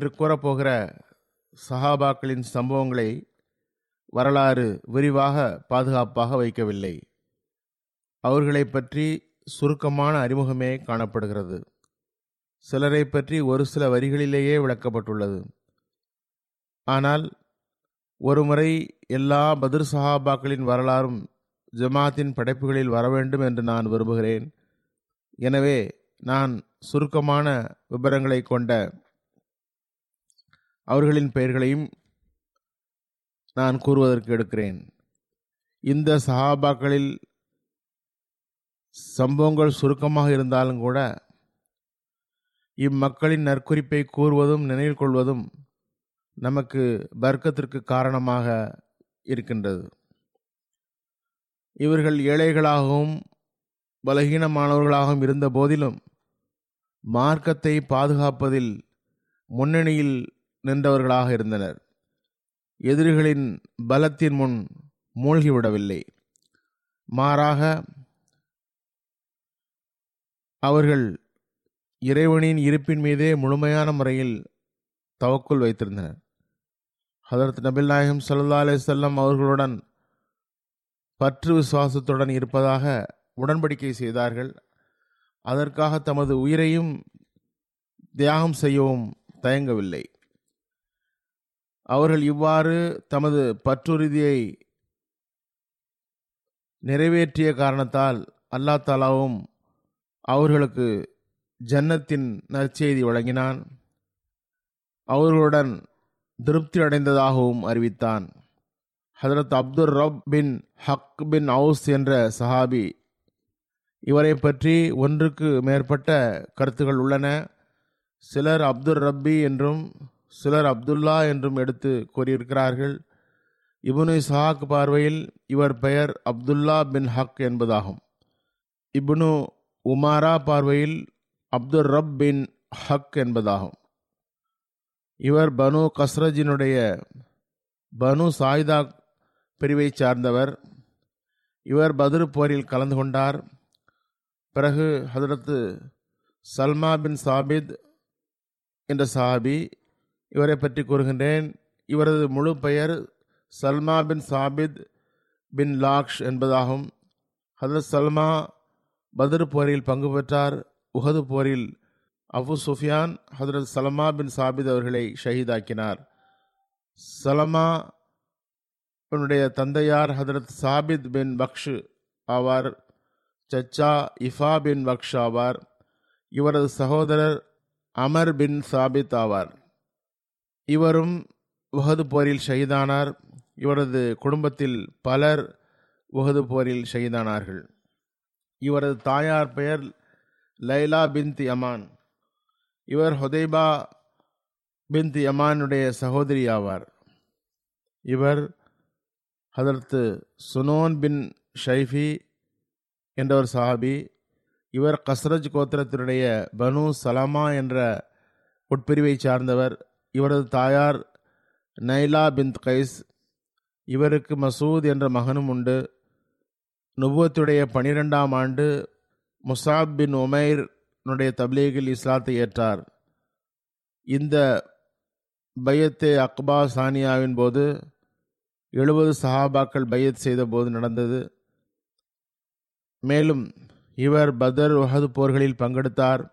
இன்று கூறப்போகிற சஹாபாக்களின் சம்பவங்களை வரலாறு விரிவாக பாதுகாப்பாக வைக்கவில்லை. அவர்களை பற்றி சுருக்கமான அறிமுகமே காணப்படுகிறது. சிலரை பற்றி ஒரு சில வரிகளிலேயே விளக்கப்பட்டுள்ளது. ஆனால் ஒருமுறை எல்லா பதிர் சஹாபாக்களின் வரலாறும் ஜமாத்தின் படைப்புகளில் வர வேண்டும் என்று நான் விரும்புகிறேன். எனவே நான் சுருக்கமான விபரங்களை கொண்ட அவர்களின் பெயர்களையும் நான் கூறுவதற்கு எடுக்கிறேன். இந்த சஹாபாக்களில் சம்பவங்கள் சுருக்கமாக இருந்தாலும் கூட இம்மக்களின் நற்குறிப்பை கூறுவதும் நினைவில் கொள்வதும் நமக்கு வர்க்கத்திற்கு காரணமாக இருக்கின்றது. இவர்கள் ஏழைகளாகவும் பலகீனமானவர்களாகவும் இருந்த போதிலும் மார்க்கத்தை பாதுகாப்பதில் முன்னணியில் நின்றவர்களாக இருந்தனர். எதிரிகளின் பலத்தின் முன் மூழ்கிவிடவில்லை. மாறாக அவர்கள் இறைவனின் இருப்பின் மீதே முழுமையான முறையில் தவக்குள் வைத்திருந்தனர். ஹதரத் நபில் நாயகம் சல்லா அலிசல்லம் அவர்களுடன் பற்று விசுவாசத்துடன் இருப்பதாக உடன்படிக்கை செய்தார்கள். அதற்காக தமது உயிரையும் தியாகம் செய்யவும் தயங்கவில்லை. அவர்கள் இவ்வாறு தமது பற்றுறுதியை நிறைவேற்றிய காரணத்தால் அல்லா தாலாவும் அவர்களுக்கு ஜன்னத்தின் நற்செய்தி வழங்கினான். அவர்களுடன் திருப்தி அடைந்ததாகவும் அறிவித்தான். Hazrat Abdul Rab bin Haq bin Aus என்ற சஹாபி இவரை பற்றி ஒன்றுக்கு மேற்பட்ட கருத்துகள் உள்ளன. சிலர் அப்துல் ரப்பி என்றும் சிலர் அப்துல்லா என்றும் எடுத்து கூறியிருக்கிறார்கள். இபுனு இஸ்ஹாக் பார்வையில் இவர் பெயர் அப்துல்லா பின் ஹக் என்பதாகும். இப்னு உமாரா பார்வையில் அப்துல் ரப் பின் ஹக் என்பதாகும். இவர் பனு கஸ்ரஜினுடைய பனு சாய்தா பிரிவை சார்ந்தவர். இவர் பத்ரு போரில் கலந்து கொண்டார். பிறகு ஹதரத்து சல்மா பின் சாபித் என்ற சாபி இவரை பற்றி கூறுகின்றேன். இவரது முழு பெயர் சல்மா பின் சாபித் பின் லாக்ஷ் என்பதாகும். ஹதரத் சல்மா பத்ரு போரில் பங்கு பெற்றார். உஹது போரில் அபு சுஃபியான் ஹதரத் சலமா பின் சாபித் அவர்களை ஷஹீதாக்கினார். சலமா உன்னுடைய தந்தையார் ஹதரத் சாபித் பின் பக்ஷ் ஆவார். சச்சா இஃபா பின் பக்ஷ் ஆவார். இவரது சகோதரர் அமர் பின் சாபித் ஆவார். இவரும் உஹது போரில் ஷஹீதானார். இவரது குடும்பத்தில் பலர் உஹது போரில் ஷஹீதானார்கள். இவரது தாயார் பெயர் லைலா பின்த் யமான். இவர் ஹொதைபா பின்த் யமானுடைய சகோதரி ஆவார். இவர் ஹதரத்து சுனோன் பின் ஷைஃபி என்ற ஒரு சஹாபி. இவர் கஸ்ரஜ் கோத்திரத்தினுடைய பனு சலமா என்ற உட்பிரிவை சார்ந்தவர். இவரது தாயார் நைலா பிந்த் கைஸ். இவருக்கு மசூத் என்ற மகனும் உண்டு. நுபுவத்துடைய பனிரெண்டாம் ஆண்டு முசாப் பின் உமைர்னுடைய தப்லீகில் இஸ்லாத்தை ஏற்றார். இந்த பையத்தே அக்பா சானியாவின் போது எழுபது சஹாபாக்கள் பையத் செய்த போது நடந்தது. மேலும் இவர் பதர் வஹது போர்களில் பங்கெடுத்தார்.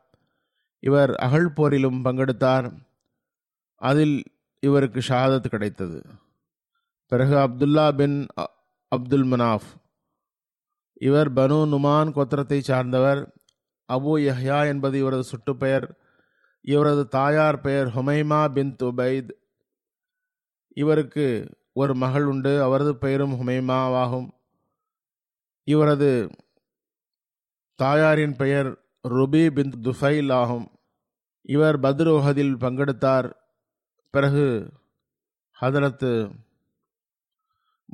இவர் அகழ் போரிலும் பங்கெடுத்தார். அதில் இவருக்கு ஷஹாதத் கிடைத்தது. பிறகு அப்துல்லா பின் அப்துல் மனாஃப். இவர் பனு நுமான் கோத்திரத்தை சார்ந்தவர். அபு யஹ்யா என்பது இவரது சுட்டுப்பெயர். இவரது தாயார் பெயர் ஹுமைமா பின் துபைத். இவருக்கு ஒரு மகள் உண்டு. அவரது பெயரும் ஹுமைமாவாகும். இவரது தாயாரின் பெயர் ருபி பின் துஃபைல் ஆகும். இவர் பத்ரோஹதில் பங்கெடுத்தார். பிறகு ஹதரத்து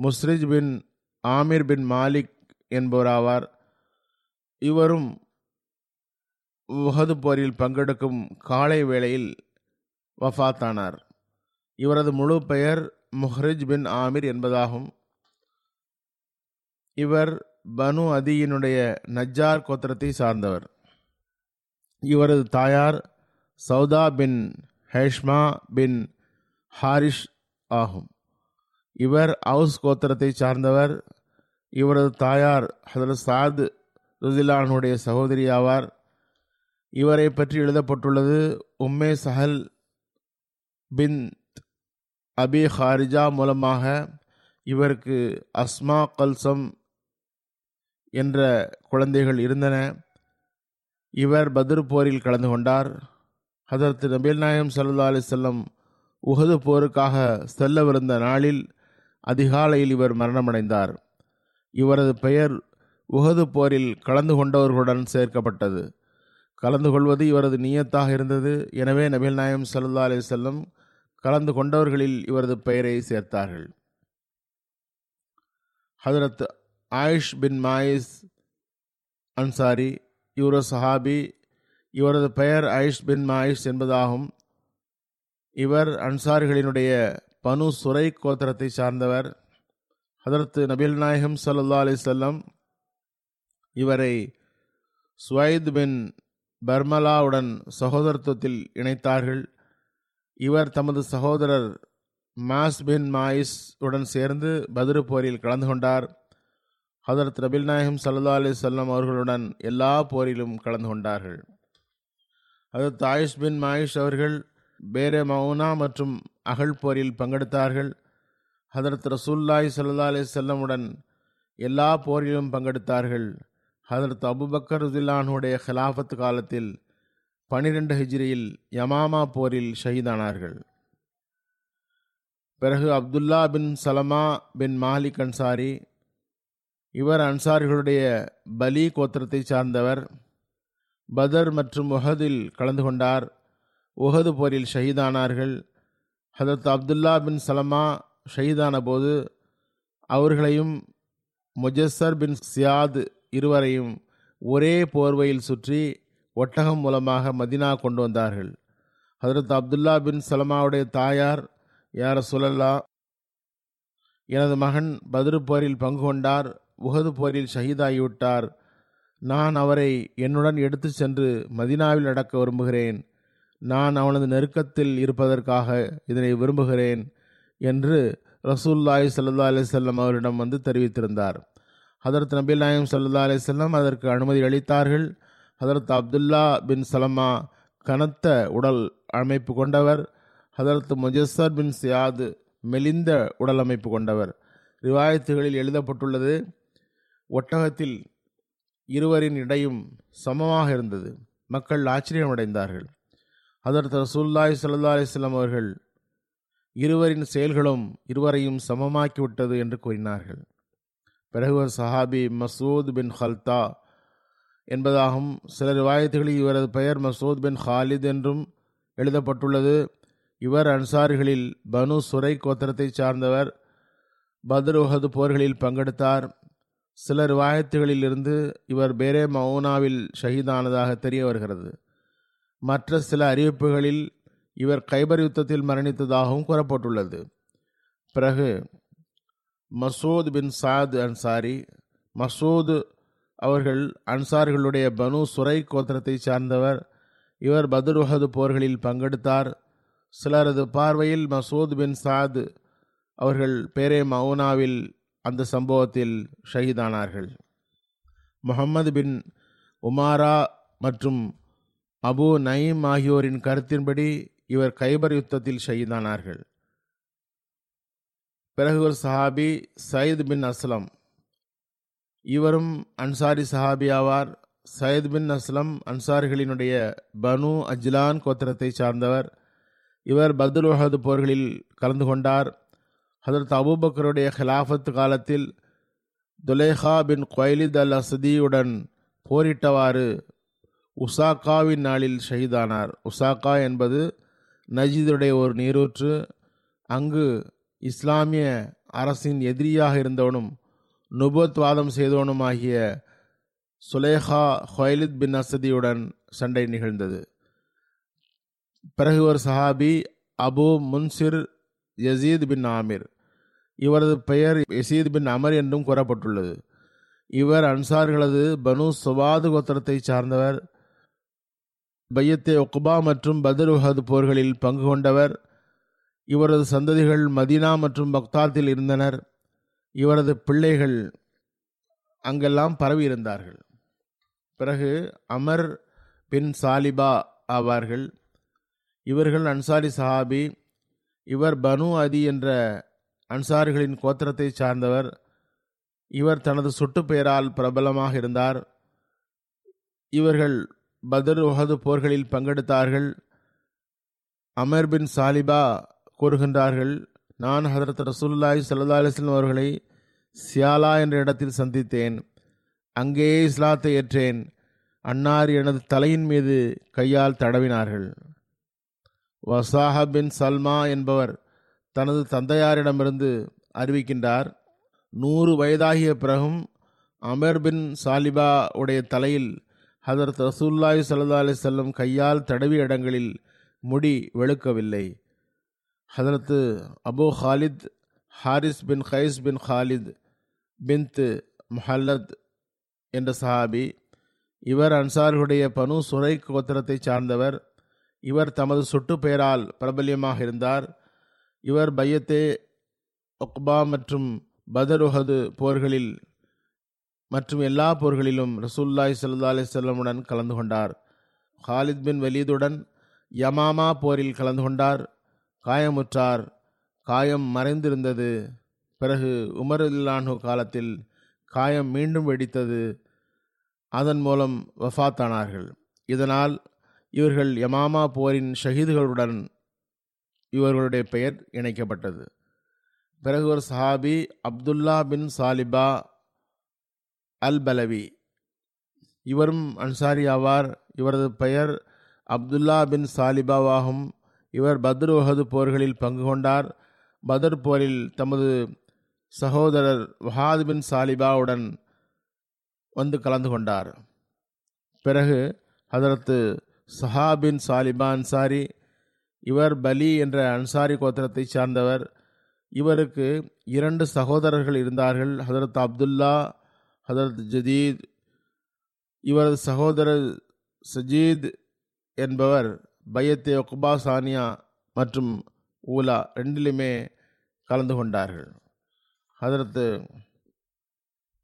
முஸ்ரிஜ் பின் ஆமிர் பின் மாலிக் என்பவராவார். இவரும் உஹது போரில் பங்கெடுக்கும் காலை வேளையில் வஃத்தானார். இவரது முழு பெயர் முஹ்ரிஜ் பின் ஆமிர் என்பதாகும். இவர் பனு அதியினுடைய நஜ்ஜார் கோத்திரத்தை சார்ந்தவர். இவரது தாயார் சௌதா பின் ஹேஷ்மா பின் ஹாரிஷ் ஆகும். இவர் அவுஸ் கோத்திரத்தை சார்ந்தவர். இவரது தாயார் ஹதரத் சாத் ருதிலானுடைய சகோதரி ஆவார். இவரை பற்றி எழுதப்பட்டுள்ளது உம்மே சஹல் பின் அபி ஹாரிஜா மூலமாக இவருக்கு அஸ்மா கல்சம் என்ற குழந்தைகள் இருந்தன. இவர் பத்ர் போரில் கலந்து கொண்டார். ஹதரத் நபீல் நாயம் சல்லா அலிசல்லம் உஹது போருக்காக செல்லவிருந்த நாளில் அதிகாலையில் இவர் மரணமடைந்தார். இவரது பெயர் உஹது போரில் கலந்து கொண்டவர்களுடன் சேர்க்கப்பட்டது. கலந்து கொள்வது இவரது நியத்தாக இருந்தது. எனவே நபீல் நாயம் சல்லா அலிசல்லம் கலந்து கொண்டவர்களில் இவரது பெயரை சேர்த்தார்கள். ஹதரத் ஆயிஷ் பின் மாயிஸ் அன்சாரி இவர் சஹாபி இவரது பெயர் ஐஷ் பின் மாயிஷ் என்பதாகும். இவர் அன்சாரிகளினுடைய பனு சுரை கோத்திரத்தை சார்ந்தவர். அதற்கு நபில் நாயகம் சல்லா அலிசல்லம் இவரை சுவைத் பின் பர்மலாவுடன் சகோதரத்துவத்தில் இணைத்தார்கள். இவர் தமது சகோதரர் மாஸ் பின் மாயிஸ் உடன் சேர்ந்து பதிரு போரில் கலந்து கொண்டார். ஹதரத் நபில் நாயகம் சல்லா அலி சொல்லம் அவர்களுடன் எல்லா போரிலும் கலந்து கொண்டார்கள். அதாவது தாயிஷ் பின் மாயிஷ் அவர்கள் பேரே மவுனா மற்றும் அகழ் போரில் பங்கெடுத்தார்கள். ஹதரத் ரசூல்லாய் சல்லா அலி செல்லமுடன் எல்லா போரிலும் பங்கெடுத்தார்கள். ஹதரத் அபுபக்கர் உதில்லானுடைய ஹிலாஃபத் காலத்தில் பனிரெண்டு ஹிஜ்ரியில் யமாமா போரில் ஷஹீதானார்கள். பிறகு அப்துல்லா பின் சலமா பின் மாலிக் அன்சாரி இவர் அன்சாரிகளுடைய பலி கோத்திரத்தை சார்ந்தவர். பதர் மற்றும் உஹதில் கலந்து கொண்டார். உஹது போரில் ஷஹீதானார்கள். ஹதரத் அப்துல்லா பின் சலமா ஷஹீதான போது அவர்களையும் முஜஸ்ஸர் பின் சியாத் இருவரையும் ஒரே போர்வையில் சுற்றி ஒட்டகம் மூலமாக மதினா கொண்டு வந்தார்கள். ஹதரத் அப்துல்லா பின் சலமாவுடைய தாயார் யார சுழல்லா எனது மகன் பதிரு போரில் பங்கு கொண்டார். உகது போரில் ஷஹீதாகிவிட்டார். நான் அவரை என்னுடன் எடுத்து சென்று மதினாவில் நடக்க விரும்புகிறேன். நான் அவனது நெருக்கத்தில் இருப்பதற்காக இதனை விரும்புகிறேன் என்று ரசூல்லாய் சல்லா அலிசல்லம் அவரிடம் வந்து தெரிவித்திருந்தார். ஹதரத் நபீல் நாயம் சல்லா அலிசல்லம் அதற்கு அனுமதி அளித்தார்கள். ஹதரத் அப்துல்லா பின் சலமா கனத்த உடல் அமைப்பு கொண்டவர். ஹதரத் முஜஸ்ஸர் பின் சியாது மெலிந்த உடல் அமைப்பு கொண்டவர். ரிவாயத்துகளில் எழுதப்பட்டுள்ளது ஒட்டகத்தில் இருவரின் இடையும் சமமாக இருந்தது. மக்கள் ஆச்சரியமடைந்தார்கள். அதற்கு ரசூல்லாய் சல்லா அலிஸ்லாம் அவர்கள் இருவரின் செயல்களும் இருவரையும் சமமாக்கிவிட்டது என்று கூறினார்கள். பிறகு ஒரு சஹாபி மசூத் பின் ஹல்தா என்பதாகும். சில ரிவாயத்துகளில் இவரது பெயர் மசூத் பின் ஹாலித் என்றும் எழுதப்பட்டுள்ளது. இவர் அன்சாரிகளில் பனு சுரை கோத்திரத்தை சார்ந்தவர். பத்ர் போர்களில் பங்கெடுத்தார். சில ரிவாயத்துகளிலிருந்து இவர் பேரே மவுனாவில் ஷஹீதானதாக தெரிய வருகிறது. மற்ற சில அறிவிப்புகளில் இவர் கைபர் யுத்தத்தில் மரணித்ததாகவும் கூறப்பட்டுள்ளது. பிறகு மசூத் பின் சாத் அன்சாரி மசூத் அவர்கள் அன்சார்களுடைய பனு சுரை கோத்திரத்தை சார்ந்தவர் இவர் பத்ர் போர்களில் பங்கெடுத்தார். சிலரது பார்வையில் மசூத் பின் சாத் அவர்கள் பேரே மவுனாவில் அந்த சம்பவத்தில் ஷஹீதானார்கள். முகமது பின் உமாரா மற்றும் அபு நயீம் ஆகியோரின் கருத்தின்படி இவர் கைபர் யுத்தத்தில் ஷஹீதானார்கள். பிறகு ஒரு சஹாபி சயீத் பின் அஸ்லம். இவரும் அன்சாரி சஹாபி ஆவார். சயத் பின் அஸ்லம் அன்சாரிகளினுடைய பனு அஜ்லான் கோத்திரத்தை சார்ந்தவர். இவர் பத்ருஹது போர்களில் கலந்து கொண்டார். ஹதரத் அபூபக்கருடைய ஹிலாஃபத் காலத்தில் துலேஹா பின் கொய்லித் அல் அசதியுடன் போரிட்டவாறு உசாக்காவின் நாளில் ஷஹீதானார். உசாக்கா என்பது நஜீதுடைய ஒரு நீரூற்று. அங்கு இஸ்லாமிய அரசின் எதிரியாக இருந்தவனும் நுபத்வாதம் செய்தவனுமாகிய சுலேஹா ஹொய்லித் பின் அசதியுடன் சண்டை நிகழ்ந்தது. பிறகு ஒரு சஹாபி அபு முன்சிர் யசீத் பின் ஆமிர். இவரது பெயர் எசீத் பின் அமர் என்றும் கூறப்பட்டுள்ளது. இவர் அன்சார்களது பனு சுவாது கோத்திரத்தை சார்ந்தவர். பையத்தே ஒக்குபா மற்றும் பதர் உஹது போர்களில் பங்கு கொண்டவர். இவரது சந்ததிகள் மதீனா மற்றும் பக்தாத்தில் இருந்தனர். இவரது பிள்ளைகள் அங்கெல்லாம் பரவி இருந்தார்கள். பிறகு அமர் பின் சாலிபா ஆவார்கள். இவர்கள் அன்சாரி சஹாபி. இவர் பனு அதி என்ற அன்சாரிகளின் கோத்திரத்தை சார்ந்தவர். இவர் தனது சுட்டு பெயரால் பிரபலமாக இருந்தார். இவர்கள் பதர் உஹது போர்களில் பங்கெடுத்தார்கள். அமர் பின் சாலிபா கூறுகின்றார்கள் நான் ஹதரத் ரசூல்லாய் சல்லா அவர்களை சியாலா என்ற இடத்தில் சந்தித்தேன். அங்கேயே இஸ்லாத்தை ஏற்றேன். அன்னார் எனது தலையின் மீது கையால் தடவினார்கள். வசாஹ பின் சல்மா என்பவர் தனது தந்தையாரிடமிருந்து அறிவிக்கின்றார். நூறு வயதாகிய பிறகும் அமர் பின் சாலிபா உடைய தலையில் ஹதரத் ரசூல்லாய் சல்லா அலி செல்லம் கையால் தடவிய இடங்களில் முடி வெளுக்கவில்லை. ஹதரத்து அபு ஹாலித் ஹாரிஸ் பின் கைஸ் பின் ஹாலித் பின்த் மஹல்லத் என்ற சஹாபி இவர் அன்சார்களுடைய பனு சுரை கோத்திரத்தைச் சார்ந்தவர். இவர் தமது சுட்டு பெயரால் பிரபல்யமாக இருந்தார். இவர் பையத்தே ஒக்பா மற்றும் பதருஹது போர்களில் மற்றும் எல்லா போர்களிலும் ரசூல்லாய் சல்லா அலி செல்லமுடன் கலந்து கொண்டார். ஹாலித் பின் வலீதுடன் யமாமா போரில் கலந்து கொண்டார். காயமுற்றார். காயம் மறைந்திருந்தது. பிறகு உமர் காலத்தில் காயம் மீண்டும் வெடித்தது. அதன் மூலம் வஃத்தானார்கள். இதனால் இவர்கள் யமாமா போரின் ஷஹீதுகளுடன் இவர்களுடைய பெயர் இணைக்கப்பட்டது. பிறகு ஒரு சஹாபி அப்துல்லா பின் சாலிபா அல் பலவி இவரும் அன்சாரி ஆவார். இவரது பெயர் அப்துல்லா பின் சாலிபாவாகும். இவர் பத்ர் உஹது போர்களில் பங்கு கொண்டார். பதர் போரில் தமது சகோதரர் வஹாத் பின் சாலிபாவுடன் வந்து கலந்து கொண்டார். பிறகு ஹதரத்து சஹாபின் சாலிபா அன்சாரி இவர் பலி என்ற அன்சாரி கோத்திரத்தை சார்ந்தவர். இவருக்கு இரண்டு சகோதரர்கள் இருந்தார்கள். ஹதரத் அப்துல்லா ஹதரத் ஜதீத். இவரது சகோதரர் சஜீத் என்பவர் பையத்தே ஒக்பா சானியா மற்றும் ஊலா ரெண்டிலுமே கலந்து கொண்டார்கள். ஹதரத்து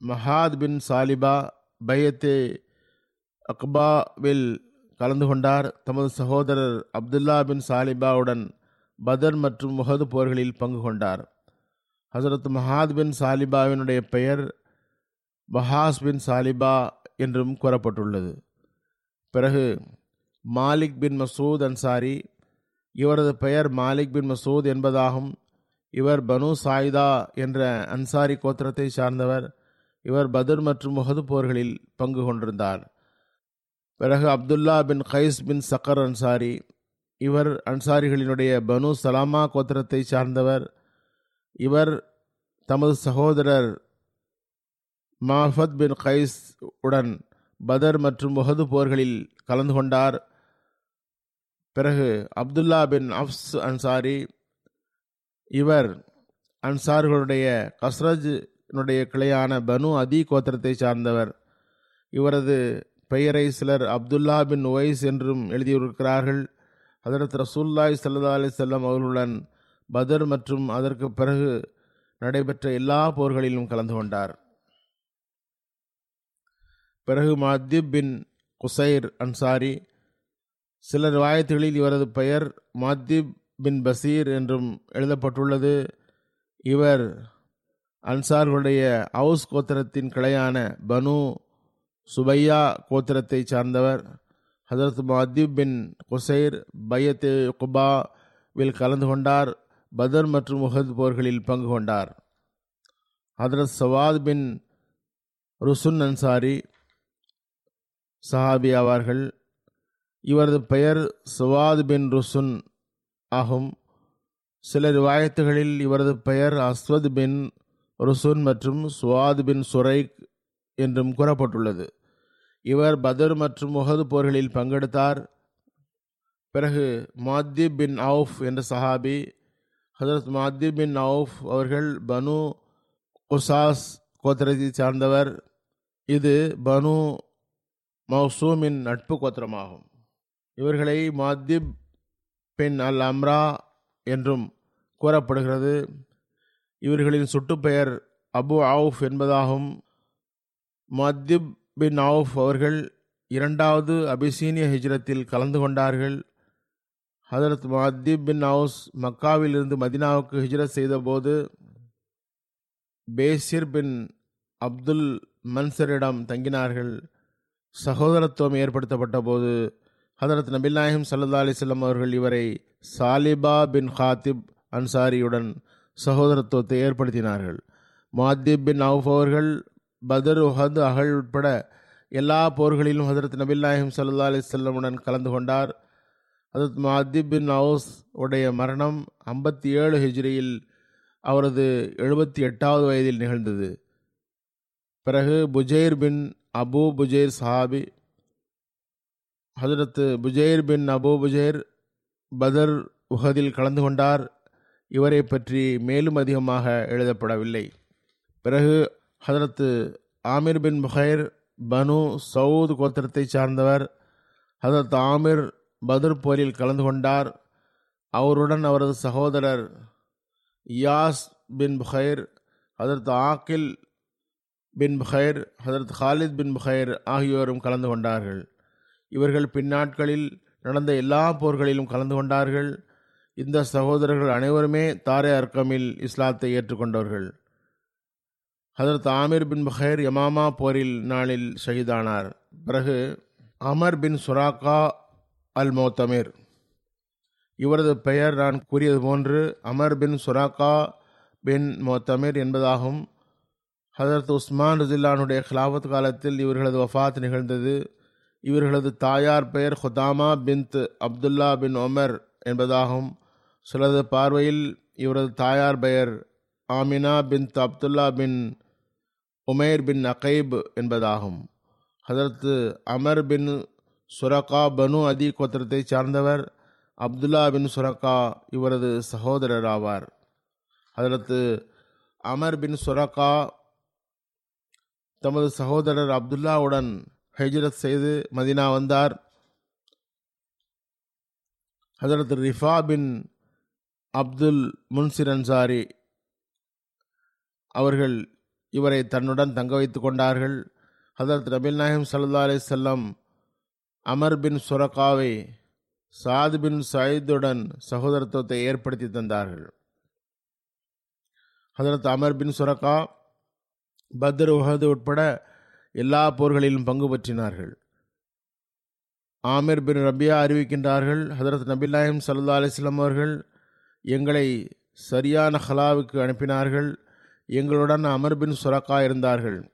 மஹாத் பின் சாலிபா பையத்தே அக்பாவில் கலந்து கொண்டார். தமது சகோதரர் அப்துல்லா பின் சாலிபாவுடன் பதர் மற்றும் முகது போர்களில் பங்கு கொண்டார். ஹசரத் மஹாத் பின் சாலிபாவினுடைய பெயர் பஹாஸ் பின் சாலிபா என்றும் கூறப்பட்டுள்ளது. பிறகு மாலிக் பின் மசூத் அன்சாரி இவரது பெயர் மாலிக் பின் மசூத் என்பதாகும். இவர் பனு சாயிதா என்ற அன்சாரி கோத்திரத்தை சார்ந்தவர். இவர் பதர் மற்றும் முகது போர்களில் பங்கு கொண்டிருந்தார். பிறகு அப்துல்லா பின் கைஸ் பின் சக்கர் அன்சாரி. இவர் அன்சாரிகளினுடைய பனு சலாமா கோத்திரத்தை சார்ந்தவர். இவர் தமது சகோதரர் மாஃபத் பின் கைஸ் உடன் பதர் மற்றும் முகது போர்களில் கலந்து கொண்டார். பிறகு அப்துல்லா பின் அப்ஸ் அன்சாரி. இவர் அன்சார்களுடைய கஸ்ரஜ்னுடைய கிளையான பனு அதி கோத்திரத்தை சார்ந்தவர். இவரது பெயரை சிலர் அப்துல்லா பின் உவைஸ் என்றும் எழுதியிருக்கிறார்கள். அதற்கு ரசூல்லாய் சல்லா அலி செல்லம் அவர்களுடன் பதர் மற்றும் அதற்கு பிறகு நடைபெற்ற எல்லா போர்களிலும் கலந்து கொண்டார். பிறகு மாதிப் பின் குசைர் அன்சாரி சில ரிவாயத்துகளில் இவரது பெயர் மாதிப் பின் பசீர் என்றும் எழுதப்பட்டுள்ளது. இவர் அன்சார்களுடைய அவுஸ் கோத்திரத்தின் கிளையான பனு சுபையா கோத்திரத்தை சார்ந்தவர். ஹசரத் மாதிப் பின் குசைர் பையத்தே குபாவில் கலந்து கொண்டார். பதர் மற்றும் முஹத் போர்களில் பங்கு கொண்டார். ஹதரத் சவாத் பின் ருசுன் அன்சாரி சஹாபி ஆவார்கள். இவரது பெயர் சவாத் பின் ருசுன் ஆகும். சில ரிவாயத்துகளில் இவரது பெயர் அஸ்வத் பின் ருசுன் மற்றும் சுவாத் பின் சுரைக் என்றும் கூறப்பட்டுள்ளது. இவர் பதர் மற்றும் முகது போர்களில் பங்கெடுத்தார். பிறகு மாத்தி பின் அவுஃப் என்ற சஹாபி ஹசரத் மாத்தி பின் அவுஃப் அவர்கள் பனு குசாஸ் கோத்திரத்தை சார்ந்தவர். இது பனு மௌசூமின் நட்பு கோத்திரமாகும். இவர்களை மாத்திப் பின் அல் அம்ரா என்றும் கூறப்படுகிறது. இவர்களின் சுட்டுப்பெயர் அபு அவுஃப் என்பதாகும். மத்திப் பின் அவுஃப் அவர்கள் இரண்டாவது அபிசீனிய ஹிஜ்ரத்தில் கலந்து கொண்டார்கள். ஹதரத் மத்திப் பின் அவுஸ் மக்காவிலிருந்து மதினாவுக்கு ஹிஜ்ரத் செய்தபோது பேசிர் பின் அப்துல் மன்சரிடம் தங்கினார்கள். சகோதரத்துவம் ஏற்படுத்தப்பட்ட போது ஹதரத் நபிநாயகம் சல்லா அலிஸ்லாம் அவர்கள் இவரை சாலிபா பின் ஹாத்திப் அன்சாரியுடன் சகோதரத்துவத்தை ஏற்படுத்தினார்கள். மாதிப் பின் அவுஃப் அவர்கள் பதர் உஹத் அகழ் உட்பட எல்லா போர்களிலும் ஹசரத் நபில்லாஹிம் சல்லா அலிஸ்லமுடன் கலந்து கொண்டார். ஹசரத் மாதிப் பின் அவுஸ் உடைய மரணம் ஐம்பத்தி ஏழு ஹிஜ்ரியில் அவரது எழுபத்தி எட்டாவது வயதில் நிகழ்ந்தது. பிறகு புஜைர் பின் அபு புஜைர் சஹாபி ஹசரத் புஜைர் பின் அபு புஜைர் பதர் உஹதில் கலந்து கொண்டார். இவரை பற்றி மேலும் அதிகமாக எழுதப்படவில்லை. பிறகு ஹதரத்து ஆமிர் பின் புகைர் பனு சவுத் கோத்திரத்தை சார்ந்தவர். ஹதரத் ஆமிர் பதர் போரில் கலந்து கொண்டார். அவருடன் அவரது சகோதரர் யாஸ் பின் புகைர் ஹதரத் ஆக்கில் பின் புகைர் ஹதரத் ஹாலித் பின் புகைர் ஆகியோரும் கலந்து கொண்டார்கள். இவர்கள் பின்னாட்களில் நடந்த எல்லா போர்களிலும் கலந்து கொண்டார்கள். இந்த சகோதரர்கள் அனைவருமே தாரே அர்க்கமில் இஸ்லாத்தை ஏற்றுக்கொண்டவர்கள். ஹதரத் ஆமீர் பின் பஹேர் யமாமா போரில் நாளில் ஷஹீதானார். பிறகு அமர் பின் சுராக்கா அல் மோத்தமீர் இவரது பெயர் நான் கூறியது போன்று அமர் பின் சுராக்கா பின் மோத்தமீர் என்பதாகும். ஹதரத் உஸ்மான் ரஜில்லானுடைய கிலாபத் காலத்தில் இவர்களது வஃத் நிகழ்ந்தது. இவர்களது தாயார் பெயர் ஹுதாமா பின்த் அப்துல்லா பின் ஒமர் என்பதாகும். சிலது பார்வையில் இவரது தாயார் பெயர் Amina bint Abdullah bin Umair bin Akib என்பதாகும். ஹதரத்து அமர் பின் சுரக்கா பனு அதி கோத்திரத்தை சார்ந்தவர் அப்துல்லா பின் சுரக்கா இவரது சகோதரர் ஆவார் அதற்கு அமர் பின் சுரக்கா தமது சகோதரர் அப்துல்லாவுடன் ஹெஜ்ரத் செய்து மதினா வந்தார். ஹதரத் ரிஃபா பின் அப்துல் முன்சிர் அன்சாரி அவர்கள் இவரை தன்னுடன் தங்க வைத்து கொண்டார்கள். ஹதரத் நபில் நாயம் சல்லா அலி செல்லம் அமர் பின் சுரக்காவை சாத் பின் சயீதுடன் சகோதரத்துவத்தை ஏற்படுத்தி தந்தார்கள். Hazrat Amr bin Suraqa Badr Uhud உட்பட எல்லா போர்களிலும் பங்கு பற்றினார்கள். ஆமீர் பின் ரபியா அறிவிக்கின்றார்கள் ஹதரத் நபில்லாஹிம் சல்லா அலிஸ்லாம் அவர்கள் எங்களை சரியான ஹலாவுக்கு அனுப்பினார்கள். எங்களுடன் அமர்பின் சுரக்கா இருந்தார்கள்.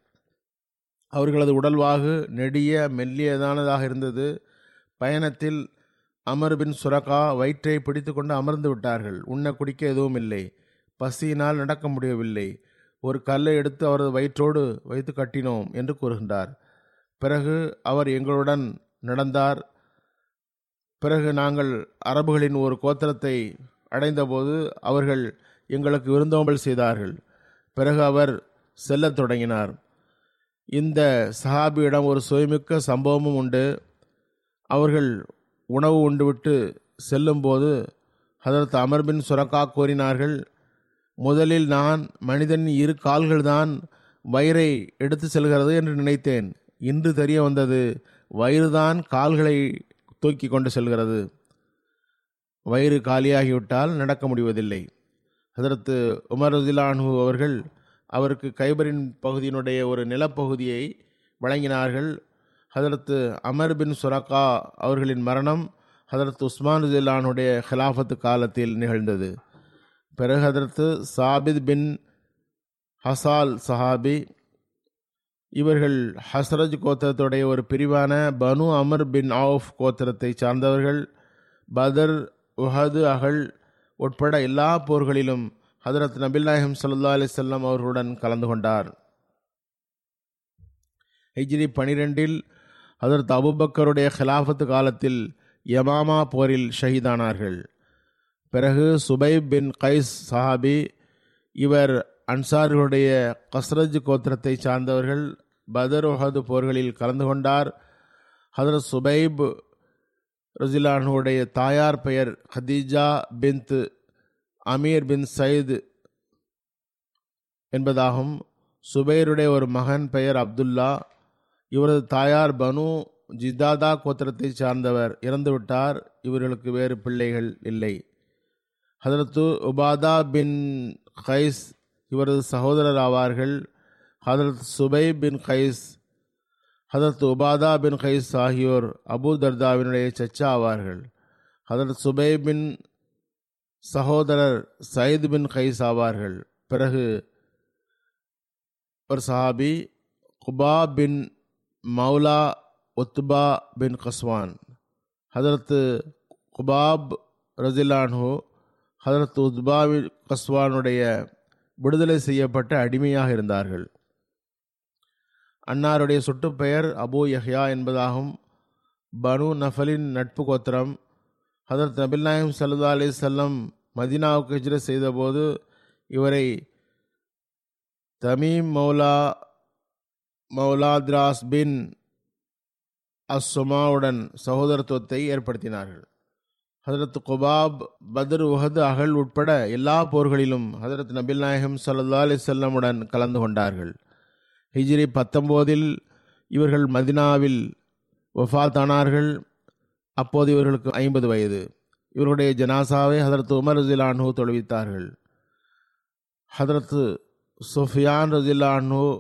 அவர்களது உடல்வாகு நெடிய மெல்லியதானதாக இருந்தது. பயணத்தில் அமர்பின் சுரக்கா வயிற்றை பிடித்து கொண்டு அமர்ந்து விட்டார்கள். உண்ண குடிக்க எதுவும் இல்லை பசியினால் நடக்க முடியவில்லை. ஒரு கல்லை எடுத்து அவரது வயிற்றோடு வைத்து கட்டினோம் என்று கூறுகின்றார். பிறகு அவர் எங்களுடன் நடந்தார். பிறகு நாங்கள் அரபுகளின் ஒரு கோத்திரத்தை அடைந்தபோது அவர்கள் எங்களுக்கு விருந்தோம்பல் செய்தார்கள். பிறகு அவர் செல்லத் தொடங்கினார். இந்த சஹாபியிடம் ஒரு சுயமிக்க சம்பவமும் உண்டு. அவர்கள் உணவு உண்டுவிட்டு செல்லும்போது ஹதரத் அமர் பின் சுரக்கா கூறினார்கள் முதலில் நான் மனிதன் இரு கால்கள்தான் வயிறை எடுத்து செல்கிறது என்று நினைத்தேன். இன்று தெரிய வந்தது வயிறுதான் கால்களை தூக்கி கொண்டு செல்கிறது. வயிறு காலியாகிவிட்டால் நடக்க முடிவதில்லை. ஹதரத்து உமருதிலானு அவர்கள் அவருக்கு கைபரின் பகுதியினுடைய ஒரு நிலப்பகுதியை வழங்கினார்கள். ஹதரத்து அமர் பின் சுரக்கா அவர்களின் மரணம் ஹதரத் உஸ்மான் ரதிலானுடைய ஹிலாஃபத்து காலத்தில் நிகழ்ந்தது. பிறகு ஹதரத்து சாபித் பின் ஹசால் சஹாபி இவர்கள் ஹஸ்ரஜ் கோத்திரத்துடைய ஒரு பிரிவான பனு அமர் பின் ஆஃப் கோத்திரத்தை சார்ந்தவர்கள். பதர் உஹது அகல் உட்பட எல்லா போர்களிலும் ஹதரத் நபில் நாயகம் சல்லா அலிசல்லாம் அவர்களுடன் கலந்து கொண்டார். ஹிஜ்ரி பனிரெண்டில் ஹதரத் அபுபக்கருடைய ஹிலாஃபத்து காலத்தில் யமாமா போரில் ஷஹீதானார்கள். பிறகு சுபைப் பின் கைஸ் சஹாபி இவர் அன்சார்களுடைய கஸ்ரஜ் கோத்திரத்தை சார்ந்தவர்கள் பதர் உஹது போர்களில் கலந்து கொண்டார். ஹதரத் சுபைப் ரஜிலானுடைய தாயார் பெயர் Khadija bint Amir bin Saeed என்பதாகும். சுபைருடைய ஒரு மகன் பெயர் அப்துல்லா. இவரது தாயார் பனு ஜிதாதா கோத்திரத்தை சார்ந்தவர். இறந்துவிட்டார் இவர்களுக்கு வேறு பிள்ளைகள் இல்லை. ஹதரத்து உபாதா பின் கைஸ் இவரது சகோதரர் ஆவார்கள். ஹதரத் சுபை பின் கைஸ் ஹதரத் உபாதா பின் கைஸ் ஆகியோர் அபு தர்தாவினுடைய சச்சா ஆவார்கள் ஹதரத் சுபை பின் சகோதரர் சயித் பின் கைஸ் ஆவார்கள். பிறகு ஒரு சஹாபி குபா பின் மௌலா உத்பா பின் கஸ்வான் ஹதரத்து குபாப் ரசிலான்ஹு ஹதரத் உத்பா பின் கஸ்வானுடைய விடுதலை செய்யப்பட்ட அடிமையாக இருந்தார்கள். அன்னாருடைய சுட்டுப்பெயர் அபு யஹ்யா என்பதாகும். பனு நஃபலின் நட்பு கோத்திரம். ஹதரத் நபில் நாயம் சல்லா அலி செல்லம் மதினாவுக்கு ஹிஜ்ர செய்தபோது இவரை தமீம் மௌலா மௌலாத்ராஸ் பின் அஸ்ஸுமாவுடன் சகோதரத்துவத்தை ஏற்படுத்தினார்கள். ஹதரத் குபாப் பத்ர் உஹது அகல் உட்பட எல்லா போர்களிலும் ஹதரத் நபில் நாயகம் சல்லா அலி செல்லமுடன் கலந்து கொண்டார்கள். ஹிஜ்ரி பத்தொம்போதில் இவர்கள் மதினாவில் வஃபாத்தானார்கள் அப்போது இவர்களுக்கு ஐம்பது வயது. இவர்களுடைய ஜனாசாவை ஹதரத் உமர் ரஜிலானு தொழுவித்தார்கள். ஹதரத் சுஃபியான் ரஜிலானு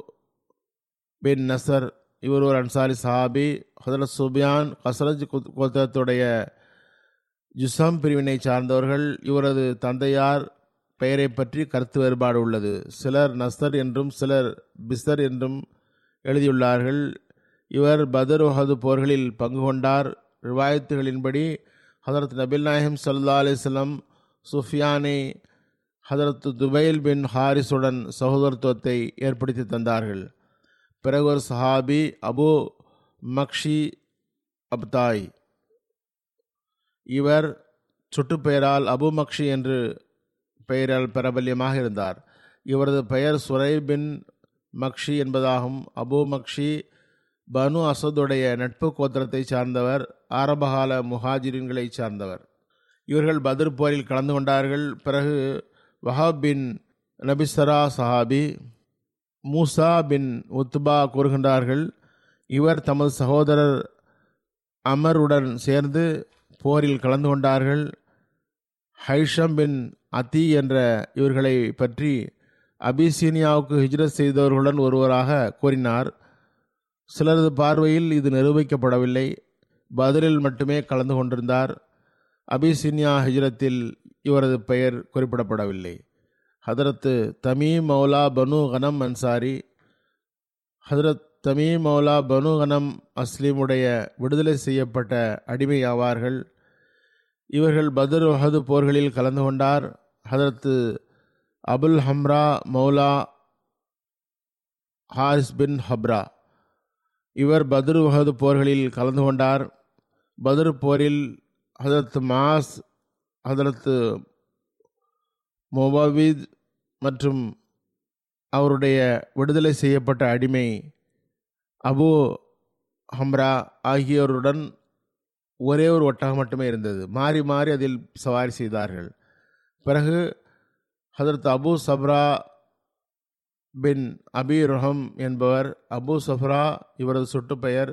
பின் நசர் இவர் ஒரு அன்சாரி சஹாபி. ஹதரத் சுபியான் கசரஜ் கோத்திரத்துடைய ஜுசம் பிரிவினை சார்ந்தவர்கள். இவரது தந்தையார் பெயரை பற்றி கருத்து வேறுபாடு உள்ளது. சிலர் நஸ்தர் என்றும் சிலர் பிஸ்தர் என்றும் எழுதியுள்ளார்கள். இவர் பதர்வஹது போர்களில் பங்கு கொண்டார். ரிவாயத்துகளின்படி ஹதரத் நபில் நாயகம் சல்லா அலிஸ்லம் சுஃபியானை ஹதரத் துபைல் பின் ஹாரிஸுடன் சகோதரத்துவத்தை ஏற்படுத்தி தந்தார்கள். பிறகு ஒரு சஹாபி அபு மக்ஷி அப்தாய். இவர் சுட்டுப்பெயரால் அபு மக்ஷி என்று பெயரால் பிரபல்யமாக இருந்தார். இவரது பெயர் சுரை பின் மக்ஷி என்பதாகும். அபு மக்ஷி பனு அசதுடைய நட்பு கோத்திரத்தை சார்ந்தவர் ஆரம்பகால முஹாஜிரின்களை சார்ந்தவர். இவர்கள் பத்ர் போரில் கலந்து கொண்டார்கள். பிறகு வஹாப் பின் நபிசரா சஹாபி மூசா பின் உத்பா கூறுகின்றார்கள் இவர் தமது சகோதரர் அமருடன் சேர்ந்து போரில் கலந்து கொண்டார்கள். ஹைஷம் பின் அத்தி என்ற இவர்களை பற்றி அபிசீனியாவுக்கு ஹிஜ்ரத் செய்தவர்களுடன் ஒருவராக கூறினார். சிலரது பார்வையில் இது நிரூபிக்கப்படவில்லை. பதிலில் மட்டுமே கலந்து கொண்டிருந்தார். அபிசீனியா ஹிஜ்ரத்தில் இவரது பெயர் குறிப்பிடப்படவில்லை. ஹதரத்து தமீம் மௌலா பனு கனம் அன்சாரி ஹதரத் தமீம் மௌலா பனு கனம் அஸ்லீமுடைய விடுதலை செய்யப்பட்ட அடிமை ஆவார்கள் இவர்கள் பதர் வஹது போர்களில் கலந்து கொண்டார். Hazrat Abul Hamra Maula Harith bin Habra. இவர் பத்ரு உஹது போர்களில் கலந்து கொண்டார். பத்ரு போரில் ஹதரத் மாஸ் ஹதரத்து மொபாவித் மற்றும் அவருடைய விடுதலை செய்யப்பட்ட அடிமை அபு ஹம்ரா ஆகியோருடன் ஒரே ஒரு ஒட்டகம் மட்டுமே இருந்தது. மாறி மாறி அதில் சவாரி செய்தார்கள். பிறகு ஹதரத் அபு சப்ரா பின் அபி ரஹம் என்பவர் அபு சஃப்ரா இவரது சொட்டுப்பெயர்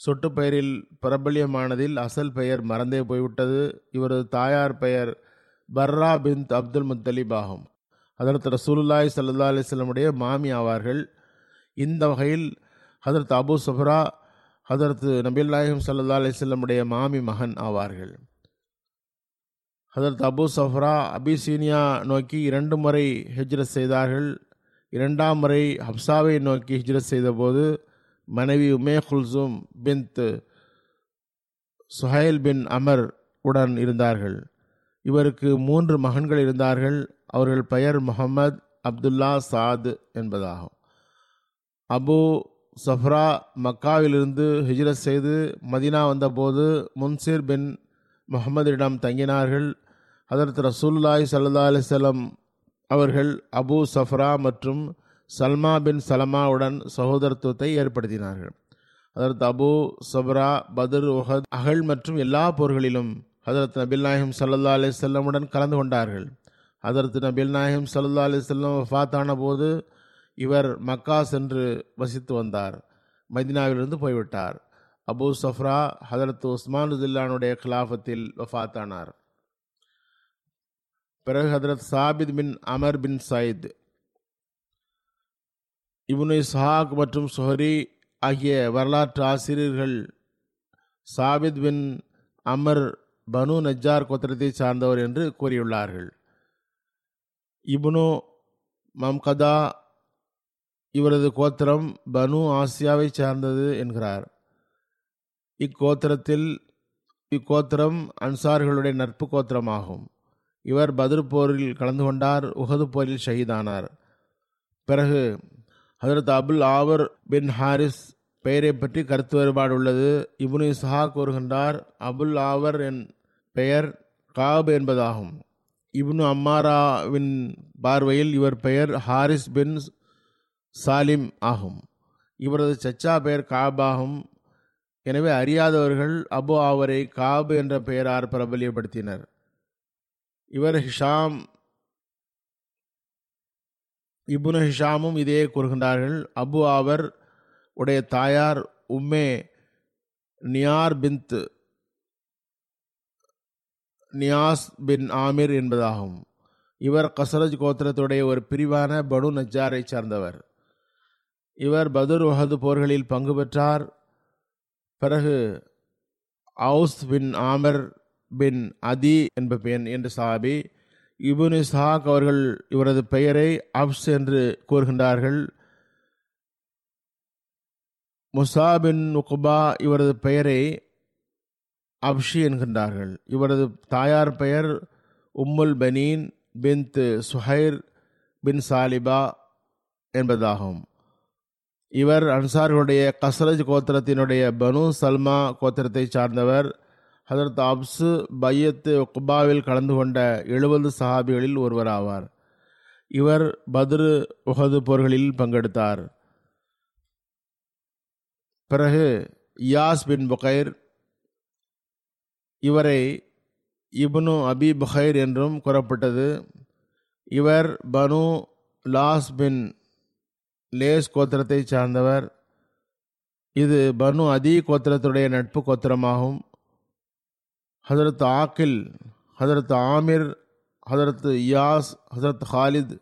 சொட்டுப்பெயரில் பிரபல்யமானதில் அசல் பெயர் மறந்தே போய்விட்டது. இவரது தாயார் பெயர் பர்ரா பின் அப்துல் முத்தலிப் ஆகும். ஹதரத் ரசூலுல்லாய் சல்லா அலிஸ்லமுடைய மாமி ஆவார்கள். இந்த வகையில் ஹதரத் அபு சஃப்ரா ஹதரத் நபில் நாயகம் சல்லா அலிஸ்லமுடைய மாமி மகன் ஆவார்கள். ஹதரத் அபு சஃப்ரா அபிசீனியா நோக்கி இரண்டு முறை ஹிஜ்ரத் செய்தார்கள். இரண்டாம் முறை ஹப்சாவை நோக்கி ஹிஜ்ரத் செய்தபோது மனைவி உமே குல்சூம் பின்த் சுஹைல் பின் அமர் உடன் இருந்தார்கள். இவருக்கு மூன்று மகன்கள் இருந்தார்கள். அவர்கள் பெயர் முகமது அப்துல்லா சாத் என்பதாகும். அபு சஃப்ரா மக்காவிலிருந்து ஹிஜ்ரத் செய்து மதினா வந்தபோது முன்சிர் பின் முகமதிடம் தங்கினார்கள். அதற்கு ரசூல்லாய் சல்லா அலிசல்லம் அவர்கள் அபு சஃப்ரா மற்றும் சல்மா பின் சலமாவுடன் சகோதரத்துவத்தை ஏற்படுத்தினார்கள். அதற்கு அபு சப்ரா பதர் உஹத் அகல் மற்றும் எல்லா போர்களிலும் ஹதரத் நபில் நாயகம் சல்லா அலி செல்லமுடன் கலந்து கொண்டார்கள். அதற்கு நபில் நாயகம் சல்லா அலி செல்லம் வஃத்தான போது இவர் மக்கா சென்று வசித்து வந்தார். மதினாவிலிருந்து போய்விட்டார். அபு சஃப்ரா ஹதரத் உஸ்மான் ஜில்லானுடைய கிலாஃபத்தில் வஃத்தானார். பிறகு ஹதரத் சாபித் பின் அமர் பின் சயித் இபுனு இஸ்ஹாக் மற்றும் சொஹரி ஆகிய வரலாற்று ஆசிரியர்கள் சாபித் பின் அமர் பனு நஜார் கோத்திரத்தை சார்ந்தவர் என்று கூறியுள்ளார்கள். இபுனு மம்கதா இவரது கோத்திரம் பனு ஆசியாவை சார்ந்தது என்கிறார். இக்கோத்திரத்தில் இக்கோத்திரம் அன்சார்களுடைய நட்பு கோத்திரமாகும். இவர் பதிர் போரில் கலந்து கொண்டார் உகது போரில் ஷஹீதானார். பிறகு ஹதரத் அபுல் ஆவர் பின் ஹாரிஸ் பெயரை பற்றி கருத்து வேறுபாடு உள்ளது. இபுனு இஸ்ஹா கூறுகின்றார் அபுல் ஆவர் என் பெயர் காப் என்பதாகும். இப்னு அம்மாராவின் பார்வையில் இவர் பெயர் ஹாரிஸ் பின் சாலிம் ஆகும். இவரது சச்சா பெயர் காபாகும் எனவே அறியாதவர்கள் அபு ஆவரை காபு என்ற பெயரார் பிரபல்யப்படுத்தினர். இவர் ஹிஷாம் இபுன ஹிஷாமும் இதே கூறுகின்றார்கள். அபு ஆவர் உடைய தாயார் உம்மே நியார் பின்த் நியாஸ் பின் ஆமிர் என்பதாகும். இவர் கசரஜ் கோத்திரத்துடைய ஒரு பிரிவான பனு நஜாரை சார்ந்தவர். இவர் பதுர் வஹது போர்களில் பங்கு பெற்றார். பிறகு அவுஸ் பின் ஆமர் பின் அதி என்ப பெண் என்ற சாபி இபுன் இசாக் அவர்கள் இவரது பெயரை அப்ஸ் என்று கூறுகின்றார்கள். முசா பின் உகுபா இவரது பெயரை அப்ஷி என்கின்றார்கள். இவரது தாயார் பெயர் உம்முல் பனீன் பின்த் சுஹைர் பின் சாலிபா என்பதாகும். இவர் அன்சார்களுடைய கசரஜ் கோத்திரத்தினுடைய பனு சல்மா கோத்திரத்தை சார்ந்தவர். ஹதரத் அப்சு பையத்து குபாவில் கலந்து கொண்ட எழுபது சஹாபிகளில் ஒருவராவார். இவர் பத்ரு உஹது போர்களில் பங்கெடுத்தார். பிறகு யாஸ் பின் புகைர் இவரை இப்னு அபி புகைர் என்றும் கூறப்பட்டது. இவர் பனு லாஸ் பின் லேஸ் கோத்திரத்தை சார்ந்தவர். இது பனு அதி கோத்திரத்துடைய நட்பு கோத்திரமாகும். ஹதரத் ஆக்கில் ஹதரத் ஆமிர் ஹதரத் யாஸ் ஹசரத் ஹாலித்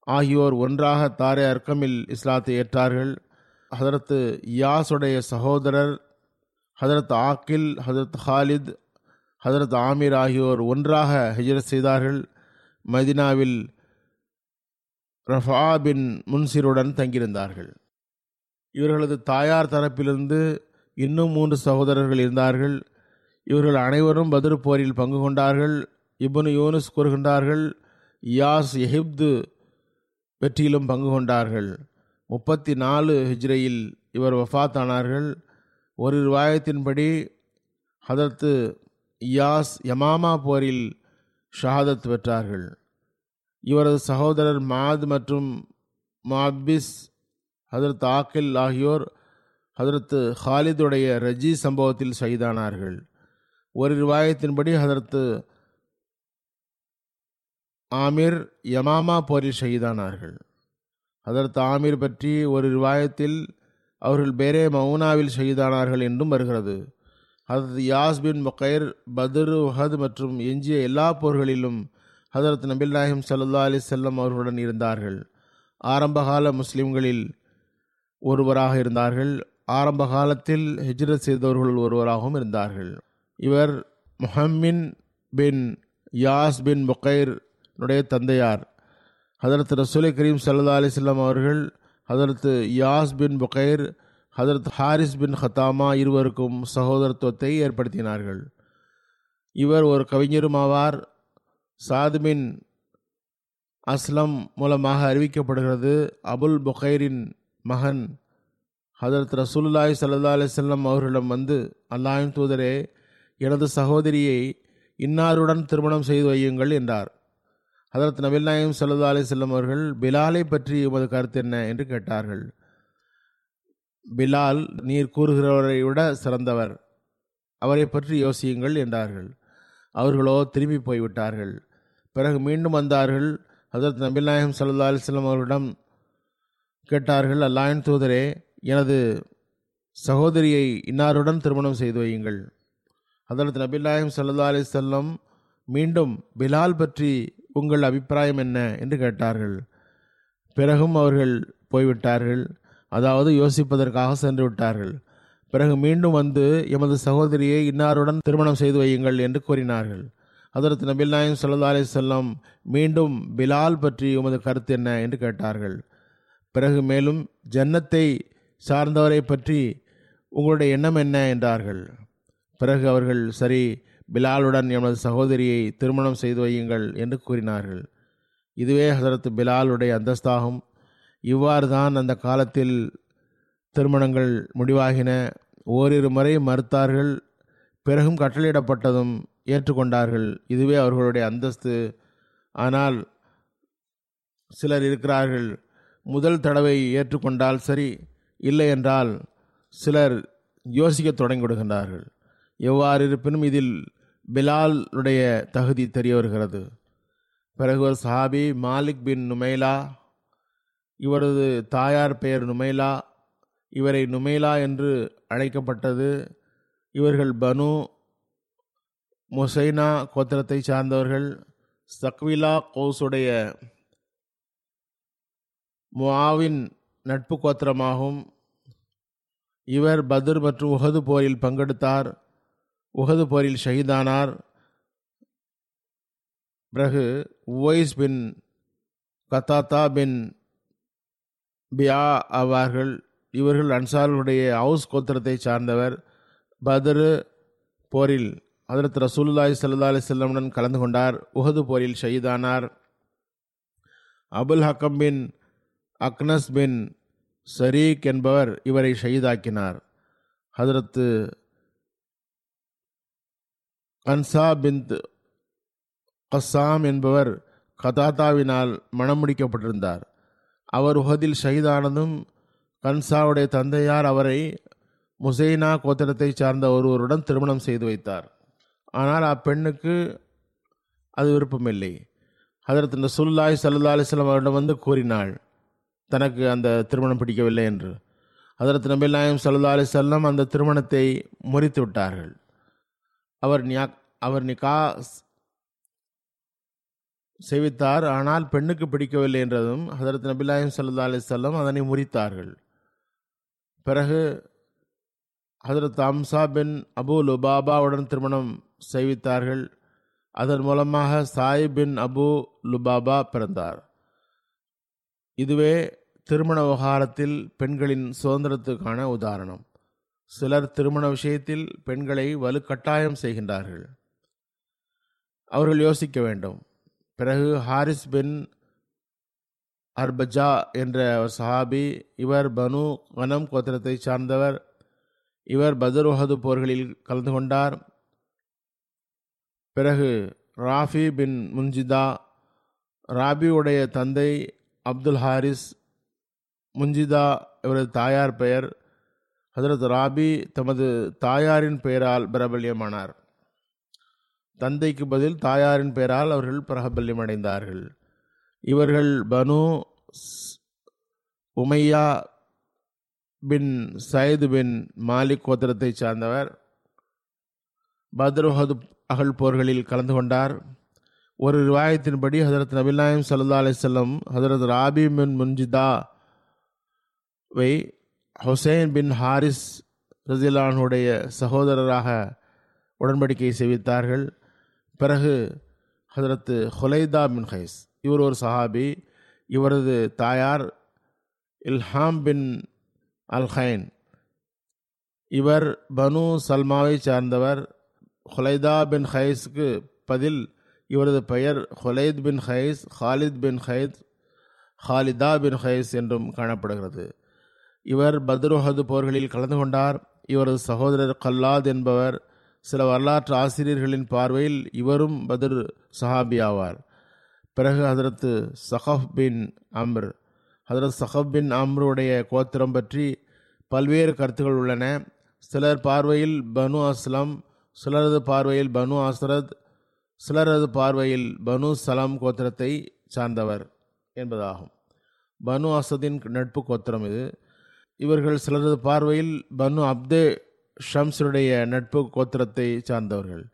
ஆகியோர் ஒன்றாக தாரே அர்க்கமில் இஸ்லாத்தை ஏற்றார்கள். ஹதரத் யாஸுடைய சகோதரர் ஹதரத் ஆக்கில் ஹதரத் ஹாலித் ஹதரத் ஆமீர் ஆகியோர் ஒன்றாக ஹிஜரத் செய்தார்கள். மதினாவில் ரஃபா பின் முன்சிருடன் தங்கியிருந்தார்கள். இவர்களது தாயார் தரப்பிலிருந்து இன்னும் மூன்று சகோதரர்கள் இருந்தார்கள். இவர்கள் அனைவரும் பதிர் போரில் பங்கு கொண்டார்கள். இபனு யூனுஸ் கூறுகின்றார்கள் யாஸ் எஹிப்து வெற்றியிலும் பங்கு கொண்டார்கள். முப்பத்தி நாலு ஹிஜ்ரையில் இவர் வஃபாத்தானார்கள் ஒரு ரிவாயத்தின்படி ஹதரத்து இயாஸ் யமாமா போரில் ஷஹாதத் பெற்றார்கள். இவரது சகோதரர் மாத் மற்றும் மாபிஸ் ஹதரத் ஆக்கில் ஆகியோர் ஹதரத்து ஹாலிதுடைய ரஜி சம்பவத்தில் சைதானார்கள் ஒரு ரிவாயத்தின்படி ஹதரத்து ஆமீர் யமாமா போரில் ஷஹீதானார்கள். ஹதரத் ஆமீர் பற்றி ஒரு ரிவாயத்தில் அவர்கள் பேரே மவுனாவில் ஷஹீதானார்கள் என்றும் வருகிறது. ஹதரத் யாஸ் பின் முகைர் பத்ரு உஹத் மற்றும் எஞ்சிய எல்லா போர்களிலும் ஹசரத் நபில் சல்லா அலி செல்லம் அவர்களுடன் இருந்தார்கள். ஆரம்பகால முஸ்லிம்களில் ஒருவராக இருந்தார்கள். ஆரம்ப காலத்தில் ஹிஜ்ரத் செய்தவர்கள் ஒருவராகவும் இருந்தார்கள். இவர் முஹம்மின் பின் யாஸ் பின் முகைர் தந்தையார். ஹதரத் ரசூலை கரீம் சல்லா அலிஸ்லாம் அவர்கள் ஹதரத் யாஸ் பின் புகைர் ஹதரத் ஹாரிஸ் பின் ஹத்தாமா இருவருக்கும் சகோதரத்துவத்தை ஏற்படுத்தினார்கள். இவர் ஒரு கவிஞரும் ஆவார். சாதுமின் அஸ்லம் மூலமாக அறிவிக்கப்படுகிறது. அபுல் புகைரின் மகன் ஹதரத் ரசூல்லாய் சல்லா அலிசல்லம் அவர்களிடம் வந்து அல்லாயும் தூதரே எனது சகோதரியை இன்னாருடன் திருமணம் செய்து வையுங்கள் என்றார். ஹதரத் நபில் நாயம் சல்லா அலிசல்லம் அவர்கள் பிலாலை பற்றி உமது கருத்து என்ன? என்று கேட்டார்கள். பிலால் நீர் கூறுகிறவரை விட சிறந்தவர். அவரை பற்றி யோசியுங்கள் என்றார்கள். அவர்களோ திரும்பி போய்விட்டார்கள். பிறகு மீண்டும் வந்தார்கள். அதற்கு நபிநாயகம் சல்லா அலிஸ்லாம் அவர்களிடம் கேட்டார்கள் அல்லாயின் தூதரே எனது சகோதரியை இன்னாருடன் திருமணம் செய்து வையுங்கள். அதற்கு நபிநாயகம் சல்லா அலி செல்லம் மீண்டும் பிலால் பற்றி உங்கள் அபிப்பிராயம் என்ன? என்று கேட்டார்கள். பிறகும் அவர்கள் போய்விட்டார்கள். அதாவது யோசிப்பதற்காக சென்று விட்டார்கள். பிறகு மீண்டும் வந்து எமது சகோதரியை இன்னாருடன் திருமணம் செய்து வையுங்கள் என்று கூறினார்கள். அதற்கு நபில் நாயம் சல்லா அலி செல்லம் மீண்டும் பிலால் பற்றி உமது கருத்து என்ன என்று கேட்டார்கள். பிறகு மேலும் ஜன்னத்தை சார்ந்தவரை பற்றி உங்களுடைய எண்ணம் என்ன? என்றார்கள். பிறகு அவர்கள் சரி பிலாலுடன் எமது சகோதரியை திருமணம் செய்து வையுங்கள் என்று கூறினார்கள். இதுவே ஹசரத் பிலாலுடைய அந்தஸ்தாகும். இவ்வாறு தான் அந்த காலத்தில் திருமணங்கள் முடிவாகின. ஓரிரு முறை மறுத்தார்கள் பிறகும் கட்டளையிடப்பட்டதும் ஏற்றுக்கொண்டார்கள். இதுவே அவர்களுடைய அந்தஸ்து. ஆனால் சிலர் இருக்கிறார்கள் முதல் தடவை ஏற்றுக்கொண்டால் சரி இல்லை என்றால் சிலர் யோசிக்க தொடங்கி விடுகின்றார்கள் எவ்வாறு இருப்பினும் இதில் பிலாலுடைய தகுதி தெரிய வருகிறது. பிறகு ஒரு சஹாபி மாலிக் பின் நுமைலா இவரது தாயார் பெயர் நுமைலா இவரை நுமைலா என்று அழைக்கப்பட்டது. இவர்கள் பனு முசைனா கோத்திரத்தை சார்ந்தவர்கள். சக்விலா கோஸுடைய முஆவின் நட்பு கோத்திரமாகும். இவர் பத்ர் மற்றும் உஹது போரில் பங்கெடுத்தார். உஹது போரில் ஷஹீதானார். பிறகு உவைஸ் பின் கத்தாத்தா பின் பியா ஆவார்கள். இவர்கள் அன்சாருடைய ஹவுஸ் கோத்திரத்தை சார்ந்தவர். பதரு போரில் அதிரத் ரசூல்லாய் சல்லா அலி செல்லமுடன் கலந்து கொண்டார். உஹது போரில் ஷயீதானார் அபுல் ஹக்கம் பின் அக்னஸ் பின் சரீக் என்பவர் இவரை ஷயீதாக்கினார் ஹதரத்து கன்சா பின் கசாம் என்பவர் கதாத்தாவினால் மணம் முடிக்கப்பட்டிருந்தார். அவர் உஹதில் ஷஹீதானதும் கன்சாவுடைய தந்தையார் அவரை முசைனா கோத்திரத்தை சார்ந்த ஒருவருடன் திருமணம் செய்து வைத்தார். ஆனால் அப்பெண்ணுக்கு அது விருப்பமில்லை. ஹதரத் சுல்லாய் சல்லா அலிஸ்லாம் அவரிடம் வந்து கூறினாள் தனக்கு அந்த திருமணம் பிடிக்கவில்லை என்று. அதற்கு நபி நாயம் சல்லா அலி செல்லம் அந்த திருமணத்தை முறித்து விட்டார்கள். அவர் நியா அவர் நிகா செய்வித்தார் ஆனால் பெண்ணுக்கு பிடிக்கவில்லை என்றதும் ஹதரத் நபிலாயம் சல்லா அலி செல்லம் அதனை முறித்தார்கள். பிறகு ஹதரத் அம்சா பின் அபு லுபாபாவுடன் திருமணம் செய்வித்தார்கள். அதன் மூலமாக சாய் பின் அபு லுபாபா பிறந்தார். இதுவே திருமண விவகாரத்தில் பெண்களின் சுதந்திரத்துக்கான உதாரணம். சிலர் திருமண விஷயத்தில் பெண்களை வலுக்கட்டாயம் செய்கின்றார்கள். அவர்கள் யோசிக்க வேண்டும். பிறகு ஹாரிஸ் பின் அர்பஜா என்ற ஒரு சஹாபி இவர் பனு கனம் கோத்திரத்தை சார்ந்தவர். இவர் பதர் உஹது போர்களில் கலந்து கொண்டார். பிறகு ராஃபி பின் முன்ஜிதா ராபியுடைய தந்தை அப்துல் ஹாரிஸ் முன்ஜிதா இவரது தாயார் பெயர் ஹசரத் ராபி தமது தாயாரின் பெயரால் பிரபல்யமானார். தந்தைக்கு பதில் தாயாரின் பெயரால் அவர்கள் பிரபல்யம் அடைந்தார்கள் இவர்கள் பனு உமையா பின் சயது பின் மாலிக் கோத்திரத்தை சார்ந்தவர். பத்ரஹது அகல் போர்களில் கலந்து கொண்டார். ஒரு ரிவாயத்தின்படி ஹதரத் நபிநாயம் சல்லா அலிசல்லம் ஹதரத் ராபி பின் முன்ஜிதா வை ஹுசைன் பின் ஹாரிஸ் ரஜிலானுடைய சகோதரராக உடன்படிக்கை செய்வித்தார்கள். பிறகு ஹதரத் ஹுலைதா பின் ஹைஸ் இவர் ஒரு சஹாபி இவரது தாயார் இல்ஹாம் பின் அல்ஹைன். இவர் பனு சல்மாவை சார்ந்தவர். ஹுலைதா பின் ஹைஸ்க்கு பதில் இவரது பெயர் ஹுலைத் பின் ஹைஸ் ஹாலித் பின் ஹைத் ஹாலிதா பின் ஹைஸ் என்றும் காணப்படுகிறது. இவர் பத்ருஹது போர்களில் கலந்து கொண்டார். இவரது சகோதரர் கல்லாத் என்பவர் சில வரலாற்று ஆசிரியர்களின் பார்வையில் இவரும் பத்ர் சஹாபி ஆவார். பிறகு ஹதரத்து சஹப் பின் அம்ர். ஹதரத் சஹப் பின் அம்ருடைய கோத்திரம் பற்றி பல்வேறு கருத்துக்கள் உள்ளன. சிலர் பார்வையில் பனு அஸ்லம் சிலரது பார்வையில் பனு அஸ்ரத் சிலரது பார்வையில் பனு சலாம் கோத்திரத்தை சார்ந்தவர் என்பதாகும். பனு அசதின் நட்பு கோத்திரம் இது. இவர்கள் சிலரது பார்வையில் பனு அப்தே ஷம்ஸுடைய நட்பு கோத்திரத்தை சார்ந்தவர்கள்.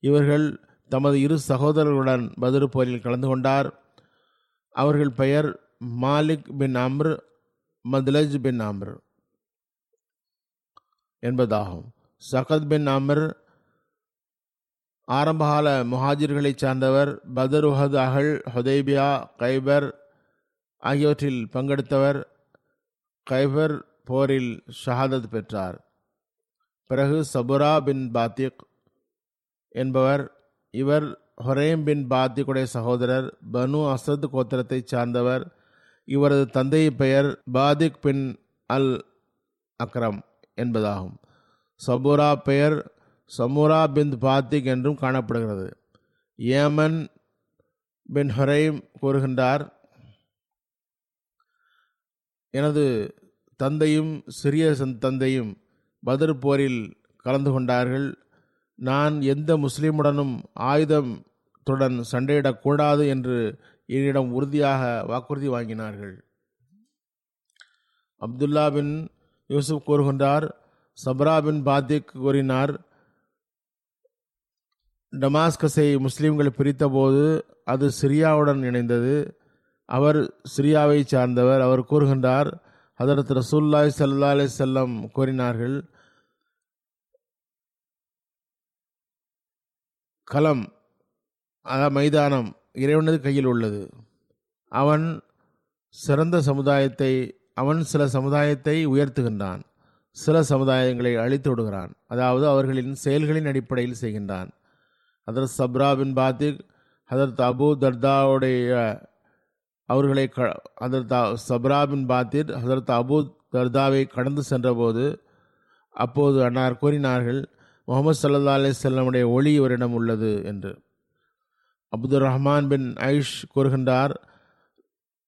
இவர்கள் தமது இரு சகோதரர்களுடன் பதிரு போரில் கலந்து கொண்டார். அவர்கள் பெயர் மாலிக் பின் அம்ர் மதுலஜ் பின் அம்ர் என்பதாகும். சகத் பின் அம்ர் ஆரம்பகால முஹாஜிர்களைச் சார்ந்தவர் பதர் உஹத் அகல் ஹுதைபியா கைபர் ஆகியவற்றில் பங்கெடுத்தவர். கைபர் போரில் ஷஹாதத் பெற்றார். பிறகு சபுரா பின் பாத்திக் என்பவர் இவர் ஹொரேம் பின் பாத்திக்குடைய சகோதரர் பனு அசத் கோத்திரத்தைச் சார்ந்தவர். இவரது தந்தை பெயர் பாதிக் பின் அல் அக்ரம் என்பதாகும். சபுரா பெயர் சமுரா பின் பாத்திக் என்றும் காணப்படுகிறது. ஏமன் பின் ஹொரைம் கூறுகின்றார் எனது தந்தையும் சிறிய தந்தையும் பதர் போரில் கலந்து கொண்டார்கள். நான் எந்த முஸ்லீமுடனும் ஆயுதத்துடன் சண்டையிடக்கூடாது என்று என்னிடம் உறுதியாக வாக்குறுதி வாங்கினார்கள். அப்துல்லா பின் யூசுப் கூறுகின்றார் சப்ரா பின் பாத்திக் கூறினார் டமாஸ்கஸை முஸ்லீம்கள் பிரித்தபோது அது சிரியாவுடன் இணைந்தது. அவர் சிரியாவை சார்ந்தவர். அவர் கூறுகின்றார் ஹதரத் ரசூல்லாய் சல்லா அலி செல்லம் கூறினார்கள் களம் அதாவது மைதானம் இறைவனது கையில் உள்ளது. அவன் சிறந்த சமுதாயத்தை அவன் சில சமுதாயத்தை உயர்த்துகின்றான். சில சமுதாயங்களை அழித்து விடுகிறான். அதாவது அவர்களின் செயல்களின் அடிப்படையில் செய்கின்றான். ஹதரத் சப்ரா பின் பாத்திக் ஹதரத் அபு தர்தாவுடைய அவர்களை க ஹதரத் சப்ரா பின் பாத்திர் ஹதரத் அபு தர்தாவை கடந்து சென்றபோது அப்போது அன்னார் கூறினார்கள் முகமது சல்லா அலிசல்லமுடைய ஒளி இவரிடம் உள்ளது என்று. அப்துல் ரஹ்மான் பின் ஐஷ் கூறுகின்றார்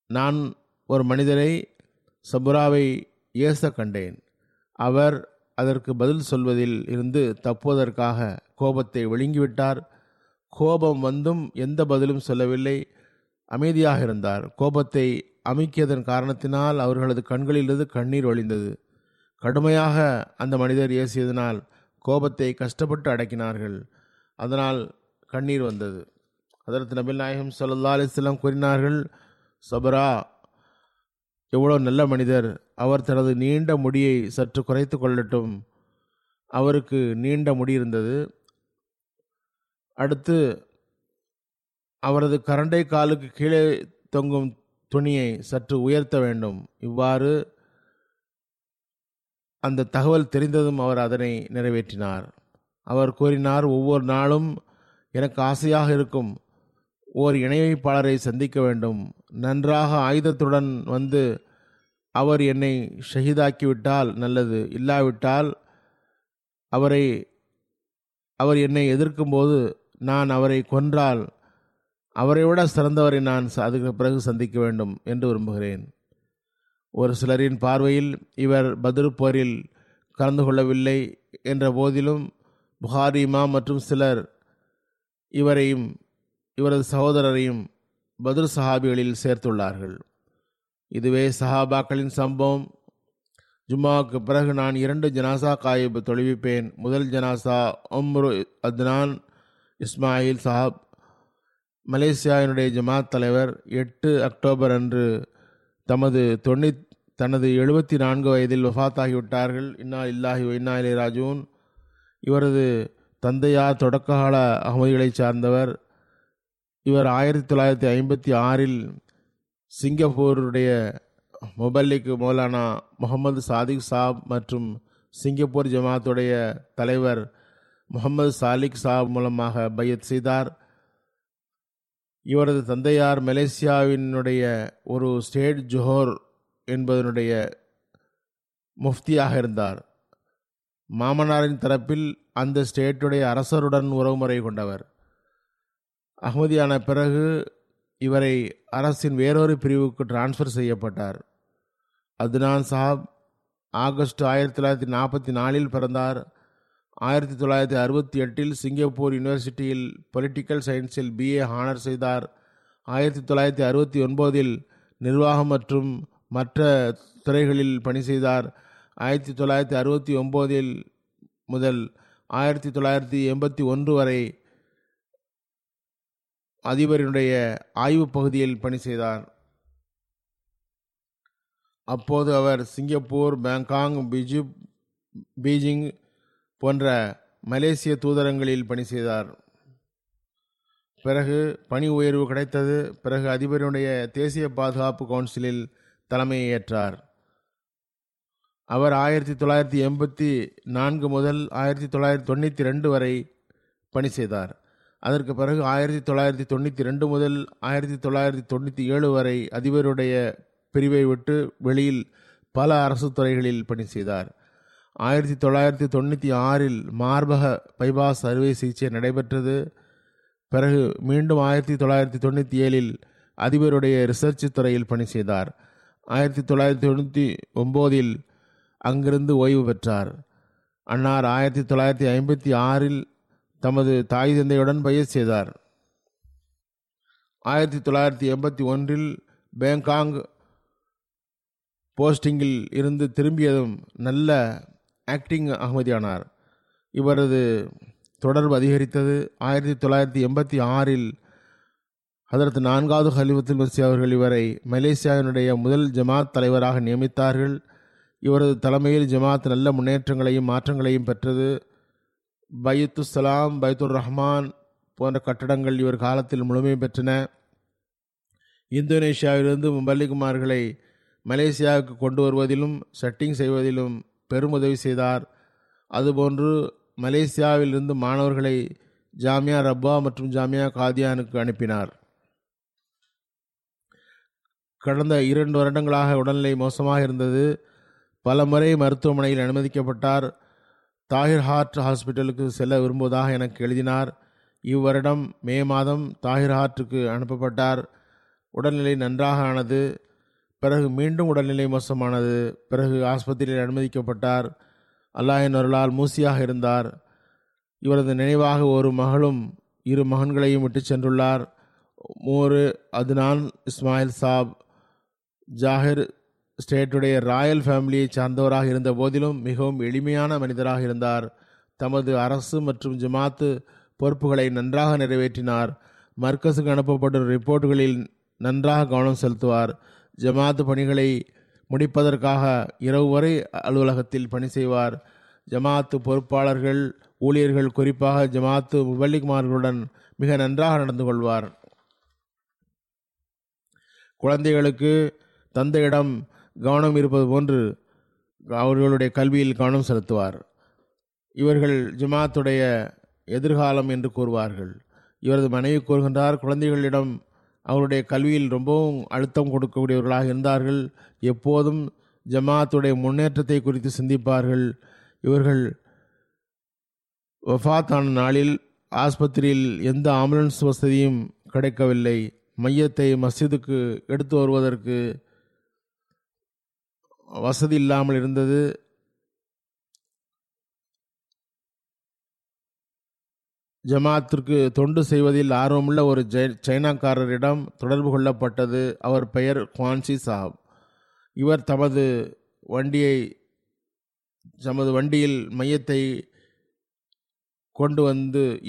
நான் ஒரு மனிதரை சபுராவை ஏச கண்டேன். அவர் அதற்கு பதில் சொல்வதில் இருந்து தப்புவதற்காக கோபத்தை விழுங்கிவிட்டார். கோபம் வந்தும் எந்த பதிலும் சொல்லவில்லை. அமைதியாக இருந்தார். கோபத்தை அமைக்கியதன் காரணத்தினால் அவர்களது கண்களிலிருந்து கண்ணீர் ஒளிந்தது கடுமையாக அந்த மனிதர் ஏசியதனால் கோபத்தை கஷ்டப்பட்டு அடக்கினார்கள். அதனால் கண்ணீர் வந்தது. அதற்கு நபில் நாயகம் சல்லா அலிஸ்லாம் கூறினார்கள் சபரா எவ்வளோ நல்ல மனிதர். அவர் தனது நீண்ட முடியை சற்று குறைத்து கொள்ளட்டும். அவருக்கு நீண்ட முடி இருந்தது. அடுத்து அவரது கரண்டை காலுக்கு கீழே தொங்கும் துணியை சற்று உயர்த்த வேண்டும். இவ்வாறு அந்த தகவல் தெரிந்ததும் அவர் அதனை நிறைவேற்றினார். அவர் கூறினார் ஒவ்வொரு நாளும் எனக்கு ஆசையாக இருக்கும். ஓர் இணையமைப்பாளரை சந்திக்க வேண்டும். நன்றாக ஆயுதத்துடன் வந்து அவர் என்னை ஷஹீதாக்கிவிட்டால் நல்லது. இல்லாவிட்டால் அவரை அவர் என்னை எதிர்க்கும்போது நான் அவரை கொன்றால் அவரை விட சிறந்தவரை நான் ச- அதுக்கு பிறகு சந்திக்க வேண்டும் என்று விரும்புகிறேன். ஒரு சிலரின் பார்வையில் இவர் பத்ர் போரில் கலந்து கொள்ளவில்லை என்ற போதிலும் புகாரி இமாம் மற்றும் சிலர் இவரையும் இவரது சகோதரரையும் பத்ர் சஹாபிகளில் சேர்த்துள்ளார்கள். இதுவே சஹாபாக்களின் சம்பவம். ஜும்மாவுக்கு பிறகு நான் இரண்டு ஜனாசா காயிப் தொழுவிப்பேன். முதல் ஜனாசா உம்ரு அத்னான் இஸ்மாயில் சஹாப் மலேசியாவினுடைய ஜமாத் தலைவர். எட்டு அக்டோபர் அன்று தமது தொண்ணூத் தனது எழுபத்தி நான்கு வயதில் வஃபாத்தாகிவிட்டார்கள் இன்னா இல்லாஹி இன்னா இலை ராஜூன். இவரது தந்தையார் தொடக்ககால அகமதிகளைச் சார்ந்தவர். இவர் ஆயிரத்தி தொள்ளாயிரத்தி ஐம்பத்தி ஆறில் சிங்கப்பூருடைய மொபல்லிக் மௌலானா முகமது சாதிக் சாப் மற்றும் சிங்கப்பூர் ஜமாத்துடைய தலைவர் முகமது சாலிக் சாப் மூலமாக பையத் செய்தார். இவரது தந்தையார் மலேசியாவினுடைய ஒரு ஸ்டேட் ஜோஹர் என்பதனுடைய முஃப்தியாக இருந்தார். மாமனாரின் தரப்பில் அந்த ஸ்டேட்டுடைய அரசருடன் உறவுமுறை கொண்டவர். அகமதியான பிறகு இவரை அரசின் வேறொரு பிரிவுக்கு டிரான்ஸ்ஃபர் செய்யப்பட்டார். அத்னான் சாப் ஆகஸ்ட் ஆயிரத்தி தொள்ளாயிரத்தி நாற்பத்தி நாலில் பிறந்தார். ஆயிரத்தி தொள்ளாயிரத்தி அறுபத்தி எட்டில் சிங்கப்பூர் யூனிவர்சிட்டியில் பொலிட்டிக்கல் சயின்ஸில் பிஏ ஹானர் செய்தார். ஆயிரத்தி தொள்ளாயிரத்தி அறுபத்தி ஒன்பதில் நிர்வாகம் மற்றும் மற்ற துறைகளில் பணி செய்தார். ஆயிரத்தி தொள்ளாயிரத்தி அறுபத்தி ஒம்போதில் முதல் ஆயிரத்தி தொள்ளாயிரத்தி எண்பத்தி ஒன்று வரை அதிபரினுடைய ஆய்வு பகுதியில் பணி செய்தார். அப்போது அவர் சிங்கப்பூர் பேங்காங் பிஜு பீஜிங் போன்ற மலேசிய தூதரங்களில் பணி செய்தார். பிறகு பணி உயர்வு கிடைத்தது. பிறகு அதிபரினுடைய தேசிய பாதுகாப்பு கவுன்சிலில் தலைமையை ஏற்றார் அவர் ஆயிரத்தி தொள்ளாயிரத்தி எண்பத்தி நான்கு முதல் ஆயிரத்தி தொள்ளாயிரத்தி தொண்ணூற்றி ரெண்டு வரை பணி செய்தார். அதற்கு பிறகு ஆயிரத்தி தொள்ளாயிரத்தி தொண்ணூற்றி ரெண்டு முதல் ஆயிரத்தி தொள்ளாயிரத்தி தொண்ணூற்றி ஏழு வரை அதிபருடைய பிரிவை விட்டு வெளியில் பல அரசு துறைகளில் பணி செய்தார். ஆயிரத்தி தொள்ளாயிரத்தி தொண்ணூற்றி ஆறில் மார்பக பைபாஸ் அறுவை சிகிச்சை நடைபெற்றது. பிறகு மீண்டும் ஆயிரத்தி தொள்ளாயிரத்தி தொண்ணூற்றி ஏழில் அதிபருடைய ரிசர்ச் துறையில் பணி செய்தார். ஆயிரத்தி தொள்ளாயிரத்தி தொண்ணூற்றி ஒம்போதில் அங்கிருந்து ஓய்வு பெற்றார். அன்னார் ஆயிரத்தி தொள்ளாயிரத்தி ஐம்பத்தி ஆறில் தமது தாய் தந்தையுடன் பயிர் செய்தார். ஆயிரத்தி தொள்ளாயிரத்தி எண்பத்தி ஒன்றில் பேங்காங் போஸ்டிங்கில் இருந்து திரும்பியதும் நல்ல ஆக்டிங் அகமதியானார். இவரது தொடர்பு அதிகரித்தது. ஆயிரத்தி தொள்ளாயிரத்தி எண்பத்தி ஆறில் அதற்கு நான்காவது ஹலிஃபத்துல் மசி அவர்கள் இவரை மலேசியாவினுடைய முதல் ஜமாத் தலைவராக நியமித்தார்கள். இவரது தலைமையில் ஜமாத் நல்ல முன்னேற்றங்களையும் மாற்றங்களையும் பெற்றது. பைத்து சலாம் பைத்துர் ரஹ்மான் போன்ற கட்டடங்கள் இவர் காலத்தில் முழுமை பெற்றன. இந்தோனேஷியாவிலிருந்து மும்பல்லிகுமார்களை மலேசியாவுக்கு கொண்டு வருவதிலும் செட்டிங் செய்வதிலும் பெருமுதவி செய்தார். அதுபோன்று மலேசியாவிலிருந்து மாணவர்களை ஜாமியா ரப்பா மற்றும் ஜாமியா காதியானுக்கு அனுப்பினார். கடந்த இரண்டு வருடங்களாக உடல்நிலை மோசமாக இருந்தது. பல முறை மருத்துவமனையில் அனுமதிக்கப்பட்டார். தாகிர் ஹார்ட் ஹாஸ்பிட்டலுக்கு செல்ல விரும்புவதாக எனக்கு எழுதினார். இவ்வருடம் மே மாதம் தாகிர் ஹார்ட்டுக்கு அனுப்பப்பட்டார். உடல்நிலை நன்றாக ஆனது. பிறகு மீண்டும் உடல்நிலை மோசமானது. பிறகு ஆஸ்பத்திரியில் அனுமதிக்கப்பட்டார். அல்லாஹின் அருளால் மூசியாக இருந்தார். இவரது நினைவாக ஒரு மகளும் இரு மகன்களையும் விட்டு சென்றுள்ளார். மூரு அதுனான் இஸ்மாயில் சாப் ஜாகிர் ஸ்டேட்டுடைய ராயல் ஃபேமிலியை சார்ந்தவராக இருந்த போதிலும் மிகவும் எளிமையான மனிதராக இருந்தார். தமது அரசு மற்றும் ஜமாத்து பொறுப்புகளை நன்றாக நிறைவேற்றினார். மர்க்கஸுக்கு அனுப்பப்படும் ரிப்போர்ட்டுகளில் நன்றாக கவனம் செலுத்துவார். ஜமாத்து பணிகளை முடிப்பதற்காக இரவு வரை அலுவலகத்தில் பணி செய்வார். ஜமாத்து பொறுப்பாளர்கள் ஊழியர்கள் குறிப்பாக ஜமாத்து முபல்லிகுமார்களுடன் மிக நன்றாக நடந்து கொள்வார். குழந்தைகளுக்கு தந்தையிடம் கவனம் இருப்பது போன்று அவர்களுடைய கல்வியில் கவனம் செலுத்துவார். இவர்கள் ஜமாத்துடைய எதிர்காலம் என்று கூறுவார்கள். இவரது மனைவி கூறுகின்றார் குழந்தைகளிடம் அவருடைய கல்வியில் ரொம்பவும் அழுத்தம் கொடுக்கக்கூடியவர்களாக இருந்தார்கள். எப்போதும் ஜமாத்துடைய முன்னேற்றத்தை குறித்து சிந்திப்பார்கள். இவர்கள் வஃபாத்தான நாளில் ஆஸ்பத்திரியில் எந்த ஆம்புலன்ஸ் வசதியும் கிடைக்கவில்லை. மையத்தை மஸ்ஜிதுக்கு எடுத்து வருவதற்கு வசதி இல்லாமல் இருந்தது. ஜமாத்திற்கு தொண்டு செய்வதில் ஆர்வமுள்ள ஒரு ஜெ- சைனாக்காரரிடம் தொடர்பு கொள்ளப்பட்டது. அவர் பெயர் குவான்சி சாப். இவர் தமது வண்டியை தமது வண்டியில் மையத்தை கொண்டு வந்து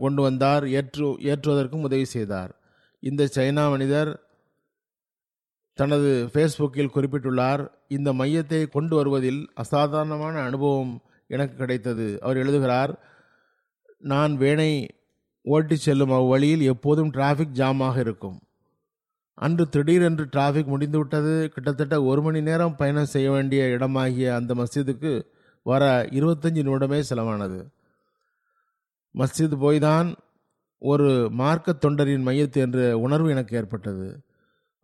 கொண்டு வந்தார். ஏற்று ஏற்றுவதற்கும் உதவி செய்தார். இந்த சைனா மனிதர் தனது ஃபேஸ்புக்கில் குறிப்பிட்டுள்ளார் இந்த மையத்தை கொண்டு வருவதில் அசாதாரணமான அனுபவம் எனக்கு கிடைத்தது. அவர் எழுதுகிறார் நான் வேனை ஓட்டிச் செல்லும் அவ்வழியில் எப்போதும் டிராஃபிக் ஜாமாக இருக்கும். அன்று திடீரென்று டிராஃபிக் முடிந்துவிட்டது. கிட்டத்தட்ட ஒரு மணி நேரம் பயணம் செய்ய வேண்டிய இடமாகிய அந்த மஸ்ஜிதுக்கு வர இருபத்தஞ்சு நிமிடமே செலவானது. மஸ்ஜித் போய்தான் ஒரு மார்க்க தொண்டரின் மையத்து என்ற உணர்வு எனக்கு ஏற்பட்டது.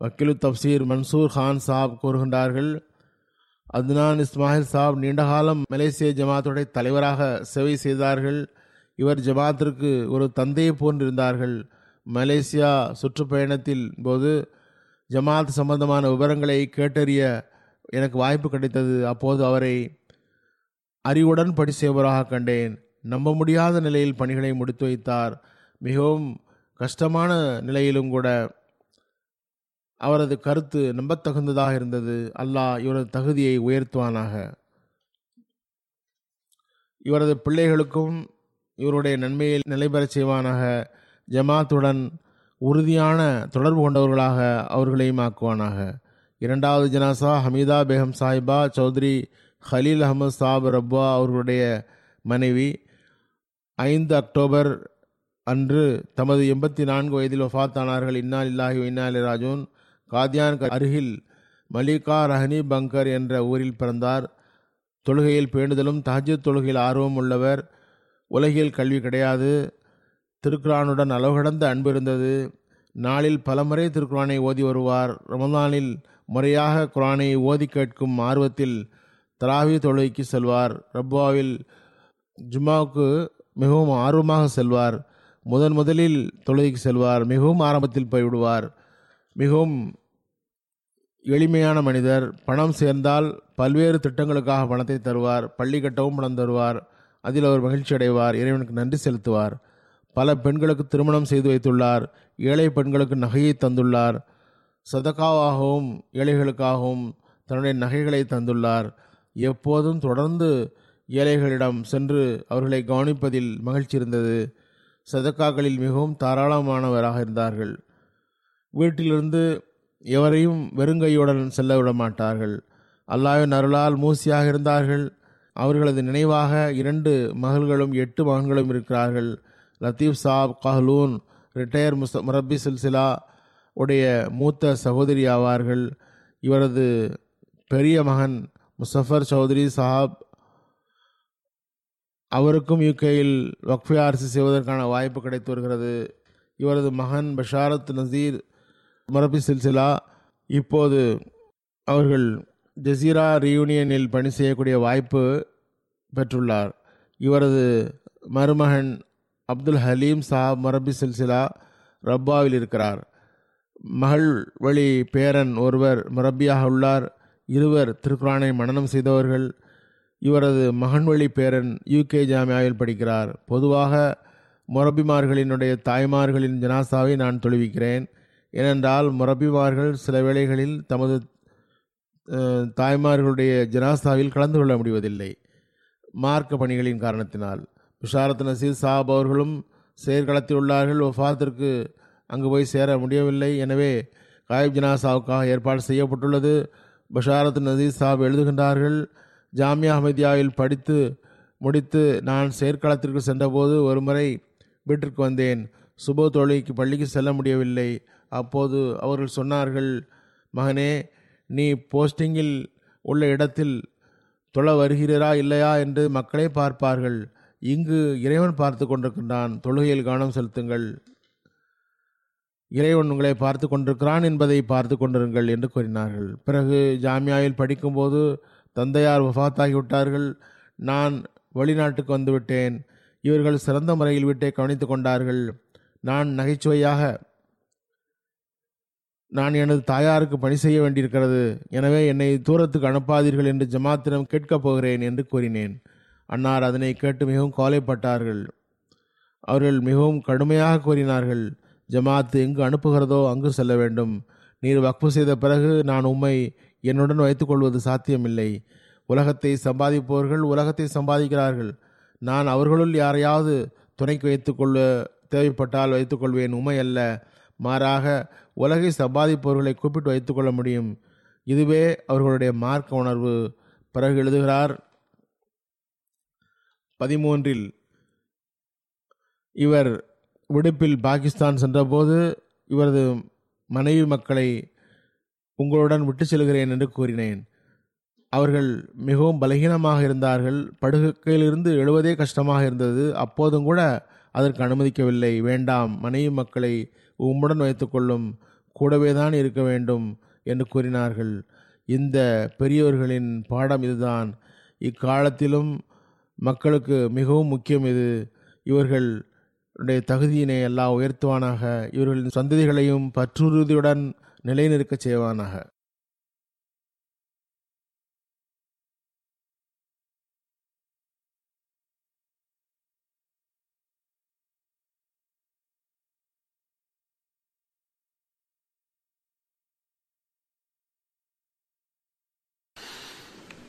வக்கீலு தப்சீர் மன்சூர் கான் சாப் கூறுகின்றார்கள். அத்னான் இஸ்மாயில் சாப் நீண்டகாலம் மலேசிய ஜமாத்துடைய தலைவராக சேவை செய்தார்கள். இவர் ஜமாத்திற்கு ஒரு தந்தையை போன்றிருந்தார்கள். மலேசியா சுற்றுப்பயணத்தில் போது ஜமாத் சம்பந்தமான விவரங்களை கேட்டறிய எனக்கு வாய்ப்பு கிடைத்தது. அப்போது அவரை அறிவுடன் படி செய்வராக கண்டேன். நம்ப முடியாத நிலையில் பணிகளை முடித்து வைத்தார். மிகவும் கஷ்டமான நிலையிலும் கூட அவரது கருத்து நம்பத்தகுந்ததாக இருந்தது. அல்லாஹ் இவரது தகுதியை உயர்த்துவானாக. இவரது பிள்ளைகளுக்கும் இவருடைய நன்மையை நிலைபெறச் செய்வானாக. ஜமாத்துடன் உறுதியான தொடர்பு கொண்டவர்களாக அவர்களையும் ஆக்குவானாக. இரண்டாவது ஜனாசா ஹமீதா பேகம் சாஹிபா சௌத்ரி ஹலீல் அஹமது சாப் ரப்பா அவர்களுடைய மனைவி. ஐந்து அக்டோபர் அன்று தமது எண்பத்தி நான்கு வயதில் ஒஃபாத்தானார்கள் இன்னால் இல்லாஹி இன்னாலி ராஜூன். காதியான் அருகில் மலிகா ரஹனி பங்கர் என்ற ஊரில் பிறந்தார். தொழுகையில் பேணுதலும் தஹஜத் தொழுகையில் ஆர்வம் உள்ளவர். உலகில் கல்வி கிடையாது. திருக்குரானுடன் அளவு கடந்த அன்பு இருந்தது. நாளில் பலமுறை திருக்குரானை ஓதி வருவார். ரமதானில் முறையாக குரானை ஓதி கேட்கும் ஆர்வத்தில் தராவி தொழுகைக்கு செல்வார். ரப்வாவில் ஜும்மாவுக்கு மிகவும் ஆர்வமாக செல்வார். முதன் முதலில் தொழுகைக்கு செல்வார். மிகவும் ஆரம்பத்தில் போய்விடுவார். மிகவும் எளிமையான மனிதர். பணம் சேர்ந்தால் பல்வேறு திட்டங்களுக்காக பணத்தை தருவார். பள்ளி கட்டவும் பணம் தருவார். அதில் அவர் மகிழ்ச்சி அடைவார். இறைவனுக்கு நன்றி செலுத்துவார். பல பெண்களுக்கு திருமணம் செய்து வைத்துள்ளார். ஏழை பெண்களுக்கு நகையை தந்துள்ளார். சதக்காவாகவும் ஏழைகளுக்காகவும் தன்னுடைய நகைகளை தந்துள்ளார். எப்போதும் தொடர்ந்து ஏழைகளிடம் சென்று அவர்களை கவனிப்பதில் மகிழ்ச்சி இருந்தது. சதக்காக்களில் மிகவும் தாராளமானவராக இருந்தார்கள். வீட்டிலிருந்து எவரையும் வெறுங்கையுடன் செல்ல விட மாட்டார்கள் அல்லாவின் அருளால் மூசியாக இருந்தார்கள். அவர்களது நினைவாக இரண்டு மகள்களும் எட்டு மகன்களும் இருக்கிறார்கள். லத்தீப் சாப் கஹ்லூன் ரிட்டையர் முஸ் முரப்பி சில்சிலா உடைய மூத்த சகோதரி ஆவார்கள். இவரது பெரிய மகன் முசஃபர் சௌத்ரி சாப் அவருக்கும் யூகேயில் வக்ஃபே அரசு செய்வதற்கான வாய்ப்பு கிடைத்து வருகிறது. இவரது மகன் பஷாரத் நசீர் மரபி சில்சிலா இப்போது அவர்கள் ஜசீரா ரியூனியனில் பணி செய்யக்கூடிய வாய்ப்பு பெற்றுள்ளார். இவரது மருமகன் அப்துல் ஹலீம் சாப் மரபி சில்சிலா ரப்பாவில் இருக்கிறார். மகள் வழி பேரன் ஒருவர் மரபியாக உள்ளார். இருவர் திருக்குரானை மனனம் செய்தவர்கள். இவரது மகன்வழி பேரன் யூகே ஜாமியாவில் படிக்கிறார். பொதுவாக மொரபிமார்களினுடைய தாய்மார்களின் ஜனாசாவை நான் தொழுவிக்கிறேன். ஏனென்றால் முரபிவார்கள் சில வேளைகளில் தமது தாய்மார்களுடைய ஜனாஸ்தாவில் கலந்து கொள்ள முடிவதில்லை. மார்க்க பணிகளின் காரணத்தினால். பிஷாரத் நசீர் சாப் அவர்களும் செயற்களத்தில் உள்ளார்கள். ஒஃபாத்திற்கு அங்கு போய் சேர முடியவில்லை. எனவே காயிப் ஜனாசாவுக்காக ஏற்பாடு செய்யப்பட்டுள்ளது. பஷாரத் நசீர் சாப் எழுதுகின்றார்கள் ஜாமியா அஹமதியாவில் படித்து முடித்து நான் செயற்களத்திற்கு சென்றபோது ஒருமுறை வீட்டிற்கு வந்தேன். சுப தொழிலுக்கு பள்ளிக்கு செல்ல முடியவில்லை. அப்போது அவர்கள் சொன்னார்கள் மகனே நீ போஸ்டிங்கில் உள்ள இடத்தில் தொழ வருகிறீரா இல்லையா? என்று மக்களே பார்ப்பார்கள். இங்கு இறைவன் பார்த்து கொண்டிருக்கின்றான். தொழுகையில் கவனம் செலுத்துங்கள். இறைவன் உங்களை பார்த்து கொண்டிருக்கிறான் என்பதை பார்த்து கொண்டிருங்கள் என்று கூறினார்கள். பிறகு ஜாமியாவில் படிக்கும்போது தந்தையார் வஃத்தாகிவிட்டார்கள். நான் வெளிநாட்டுக்கு வந்துவிட்டேன். இவர்கள் சிறந்த முறையில் வீட்டை கவனித்து கொண்டார்கள். நான் நகைச்சுவையாக நான் எனது தாயாருக்கு பணி செய்ய வேண்டியிருக்கிறது. எனவே என்னை தூரத்துக்கு அனுப்பாதீர்கள் என்று ஜமாத்திடம் கேட்கப் போகிறேன் என்று கூறினேன். அன்னார் அதனை கேட்டு மிகவும் கவலைப்பட்டார்கள். அவர்கள் மிகவும் கடுமையாக கூறினார்கள் ஜமாத் எங்கு அனுப்புகிறதோ அங்கு செல்ல வேண்டும். நீர் வக்ஃபு செய்த பிறகு நான் உம்மை என்னுடன் வைத்துக்கொள்வது சாத்தியமில்லை. உலகத்தை சம்பாதிப்பவர்கள் உலகத்தை சம்பாதிக்கிறார்கள். நான் அவர்களுள் யாரையாவது துணைக்கு வைத்துக்கொள்ள தேவைப்பட்டால் வைத்துக்கொள்வேன். உமை அல்ல. மாறாக உலகை சம்பாதிப்பவர்களை கூப்பிட்டு வைத்துக்கொள்ள முடியும். இதுவே அவர்களுடைய மார்க்க உணர்வு. பிறகு எழுதுகிறார் பதிமூன்றில் இவர் விடுப்பில் பாகிஸ்தான் சென்றபோது இவரது மனைவி மக்களை உங்களுடன் விட்டு செல்கிறேன் என்று கூறினேன். அவர்கள் மிகவும் பலகீனமாக இருந்தார்கள். படுகையிலிருந்து எழுவதே கஷ்டமாக இருந்தது. அப்போதும் கூட அதற்கு அனுமதிக்கவில்லை. வேண்டாம் மனைவி மக்களை உம்முடன் வைத்துக்கொள்ளும் கூடவேதான் இருக்க வேண்டும் என்று கூறினார்கள். இந்த பெரியவர்களின் பாடம் இதுதான். இக்காலத்திலும் மக்களுக்கு மிகவும் முக்கியம் இது. இவர்களுடைய தகுதியினை எல்லாம் உயர்த்துவானாக. இவர்களின் சந்ததிகளையும் பற்றுறுதியுடன் நிலைநிற்கச் செய்வானாக.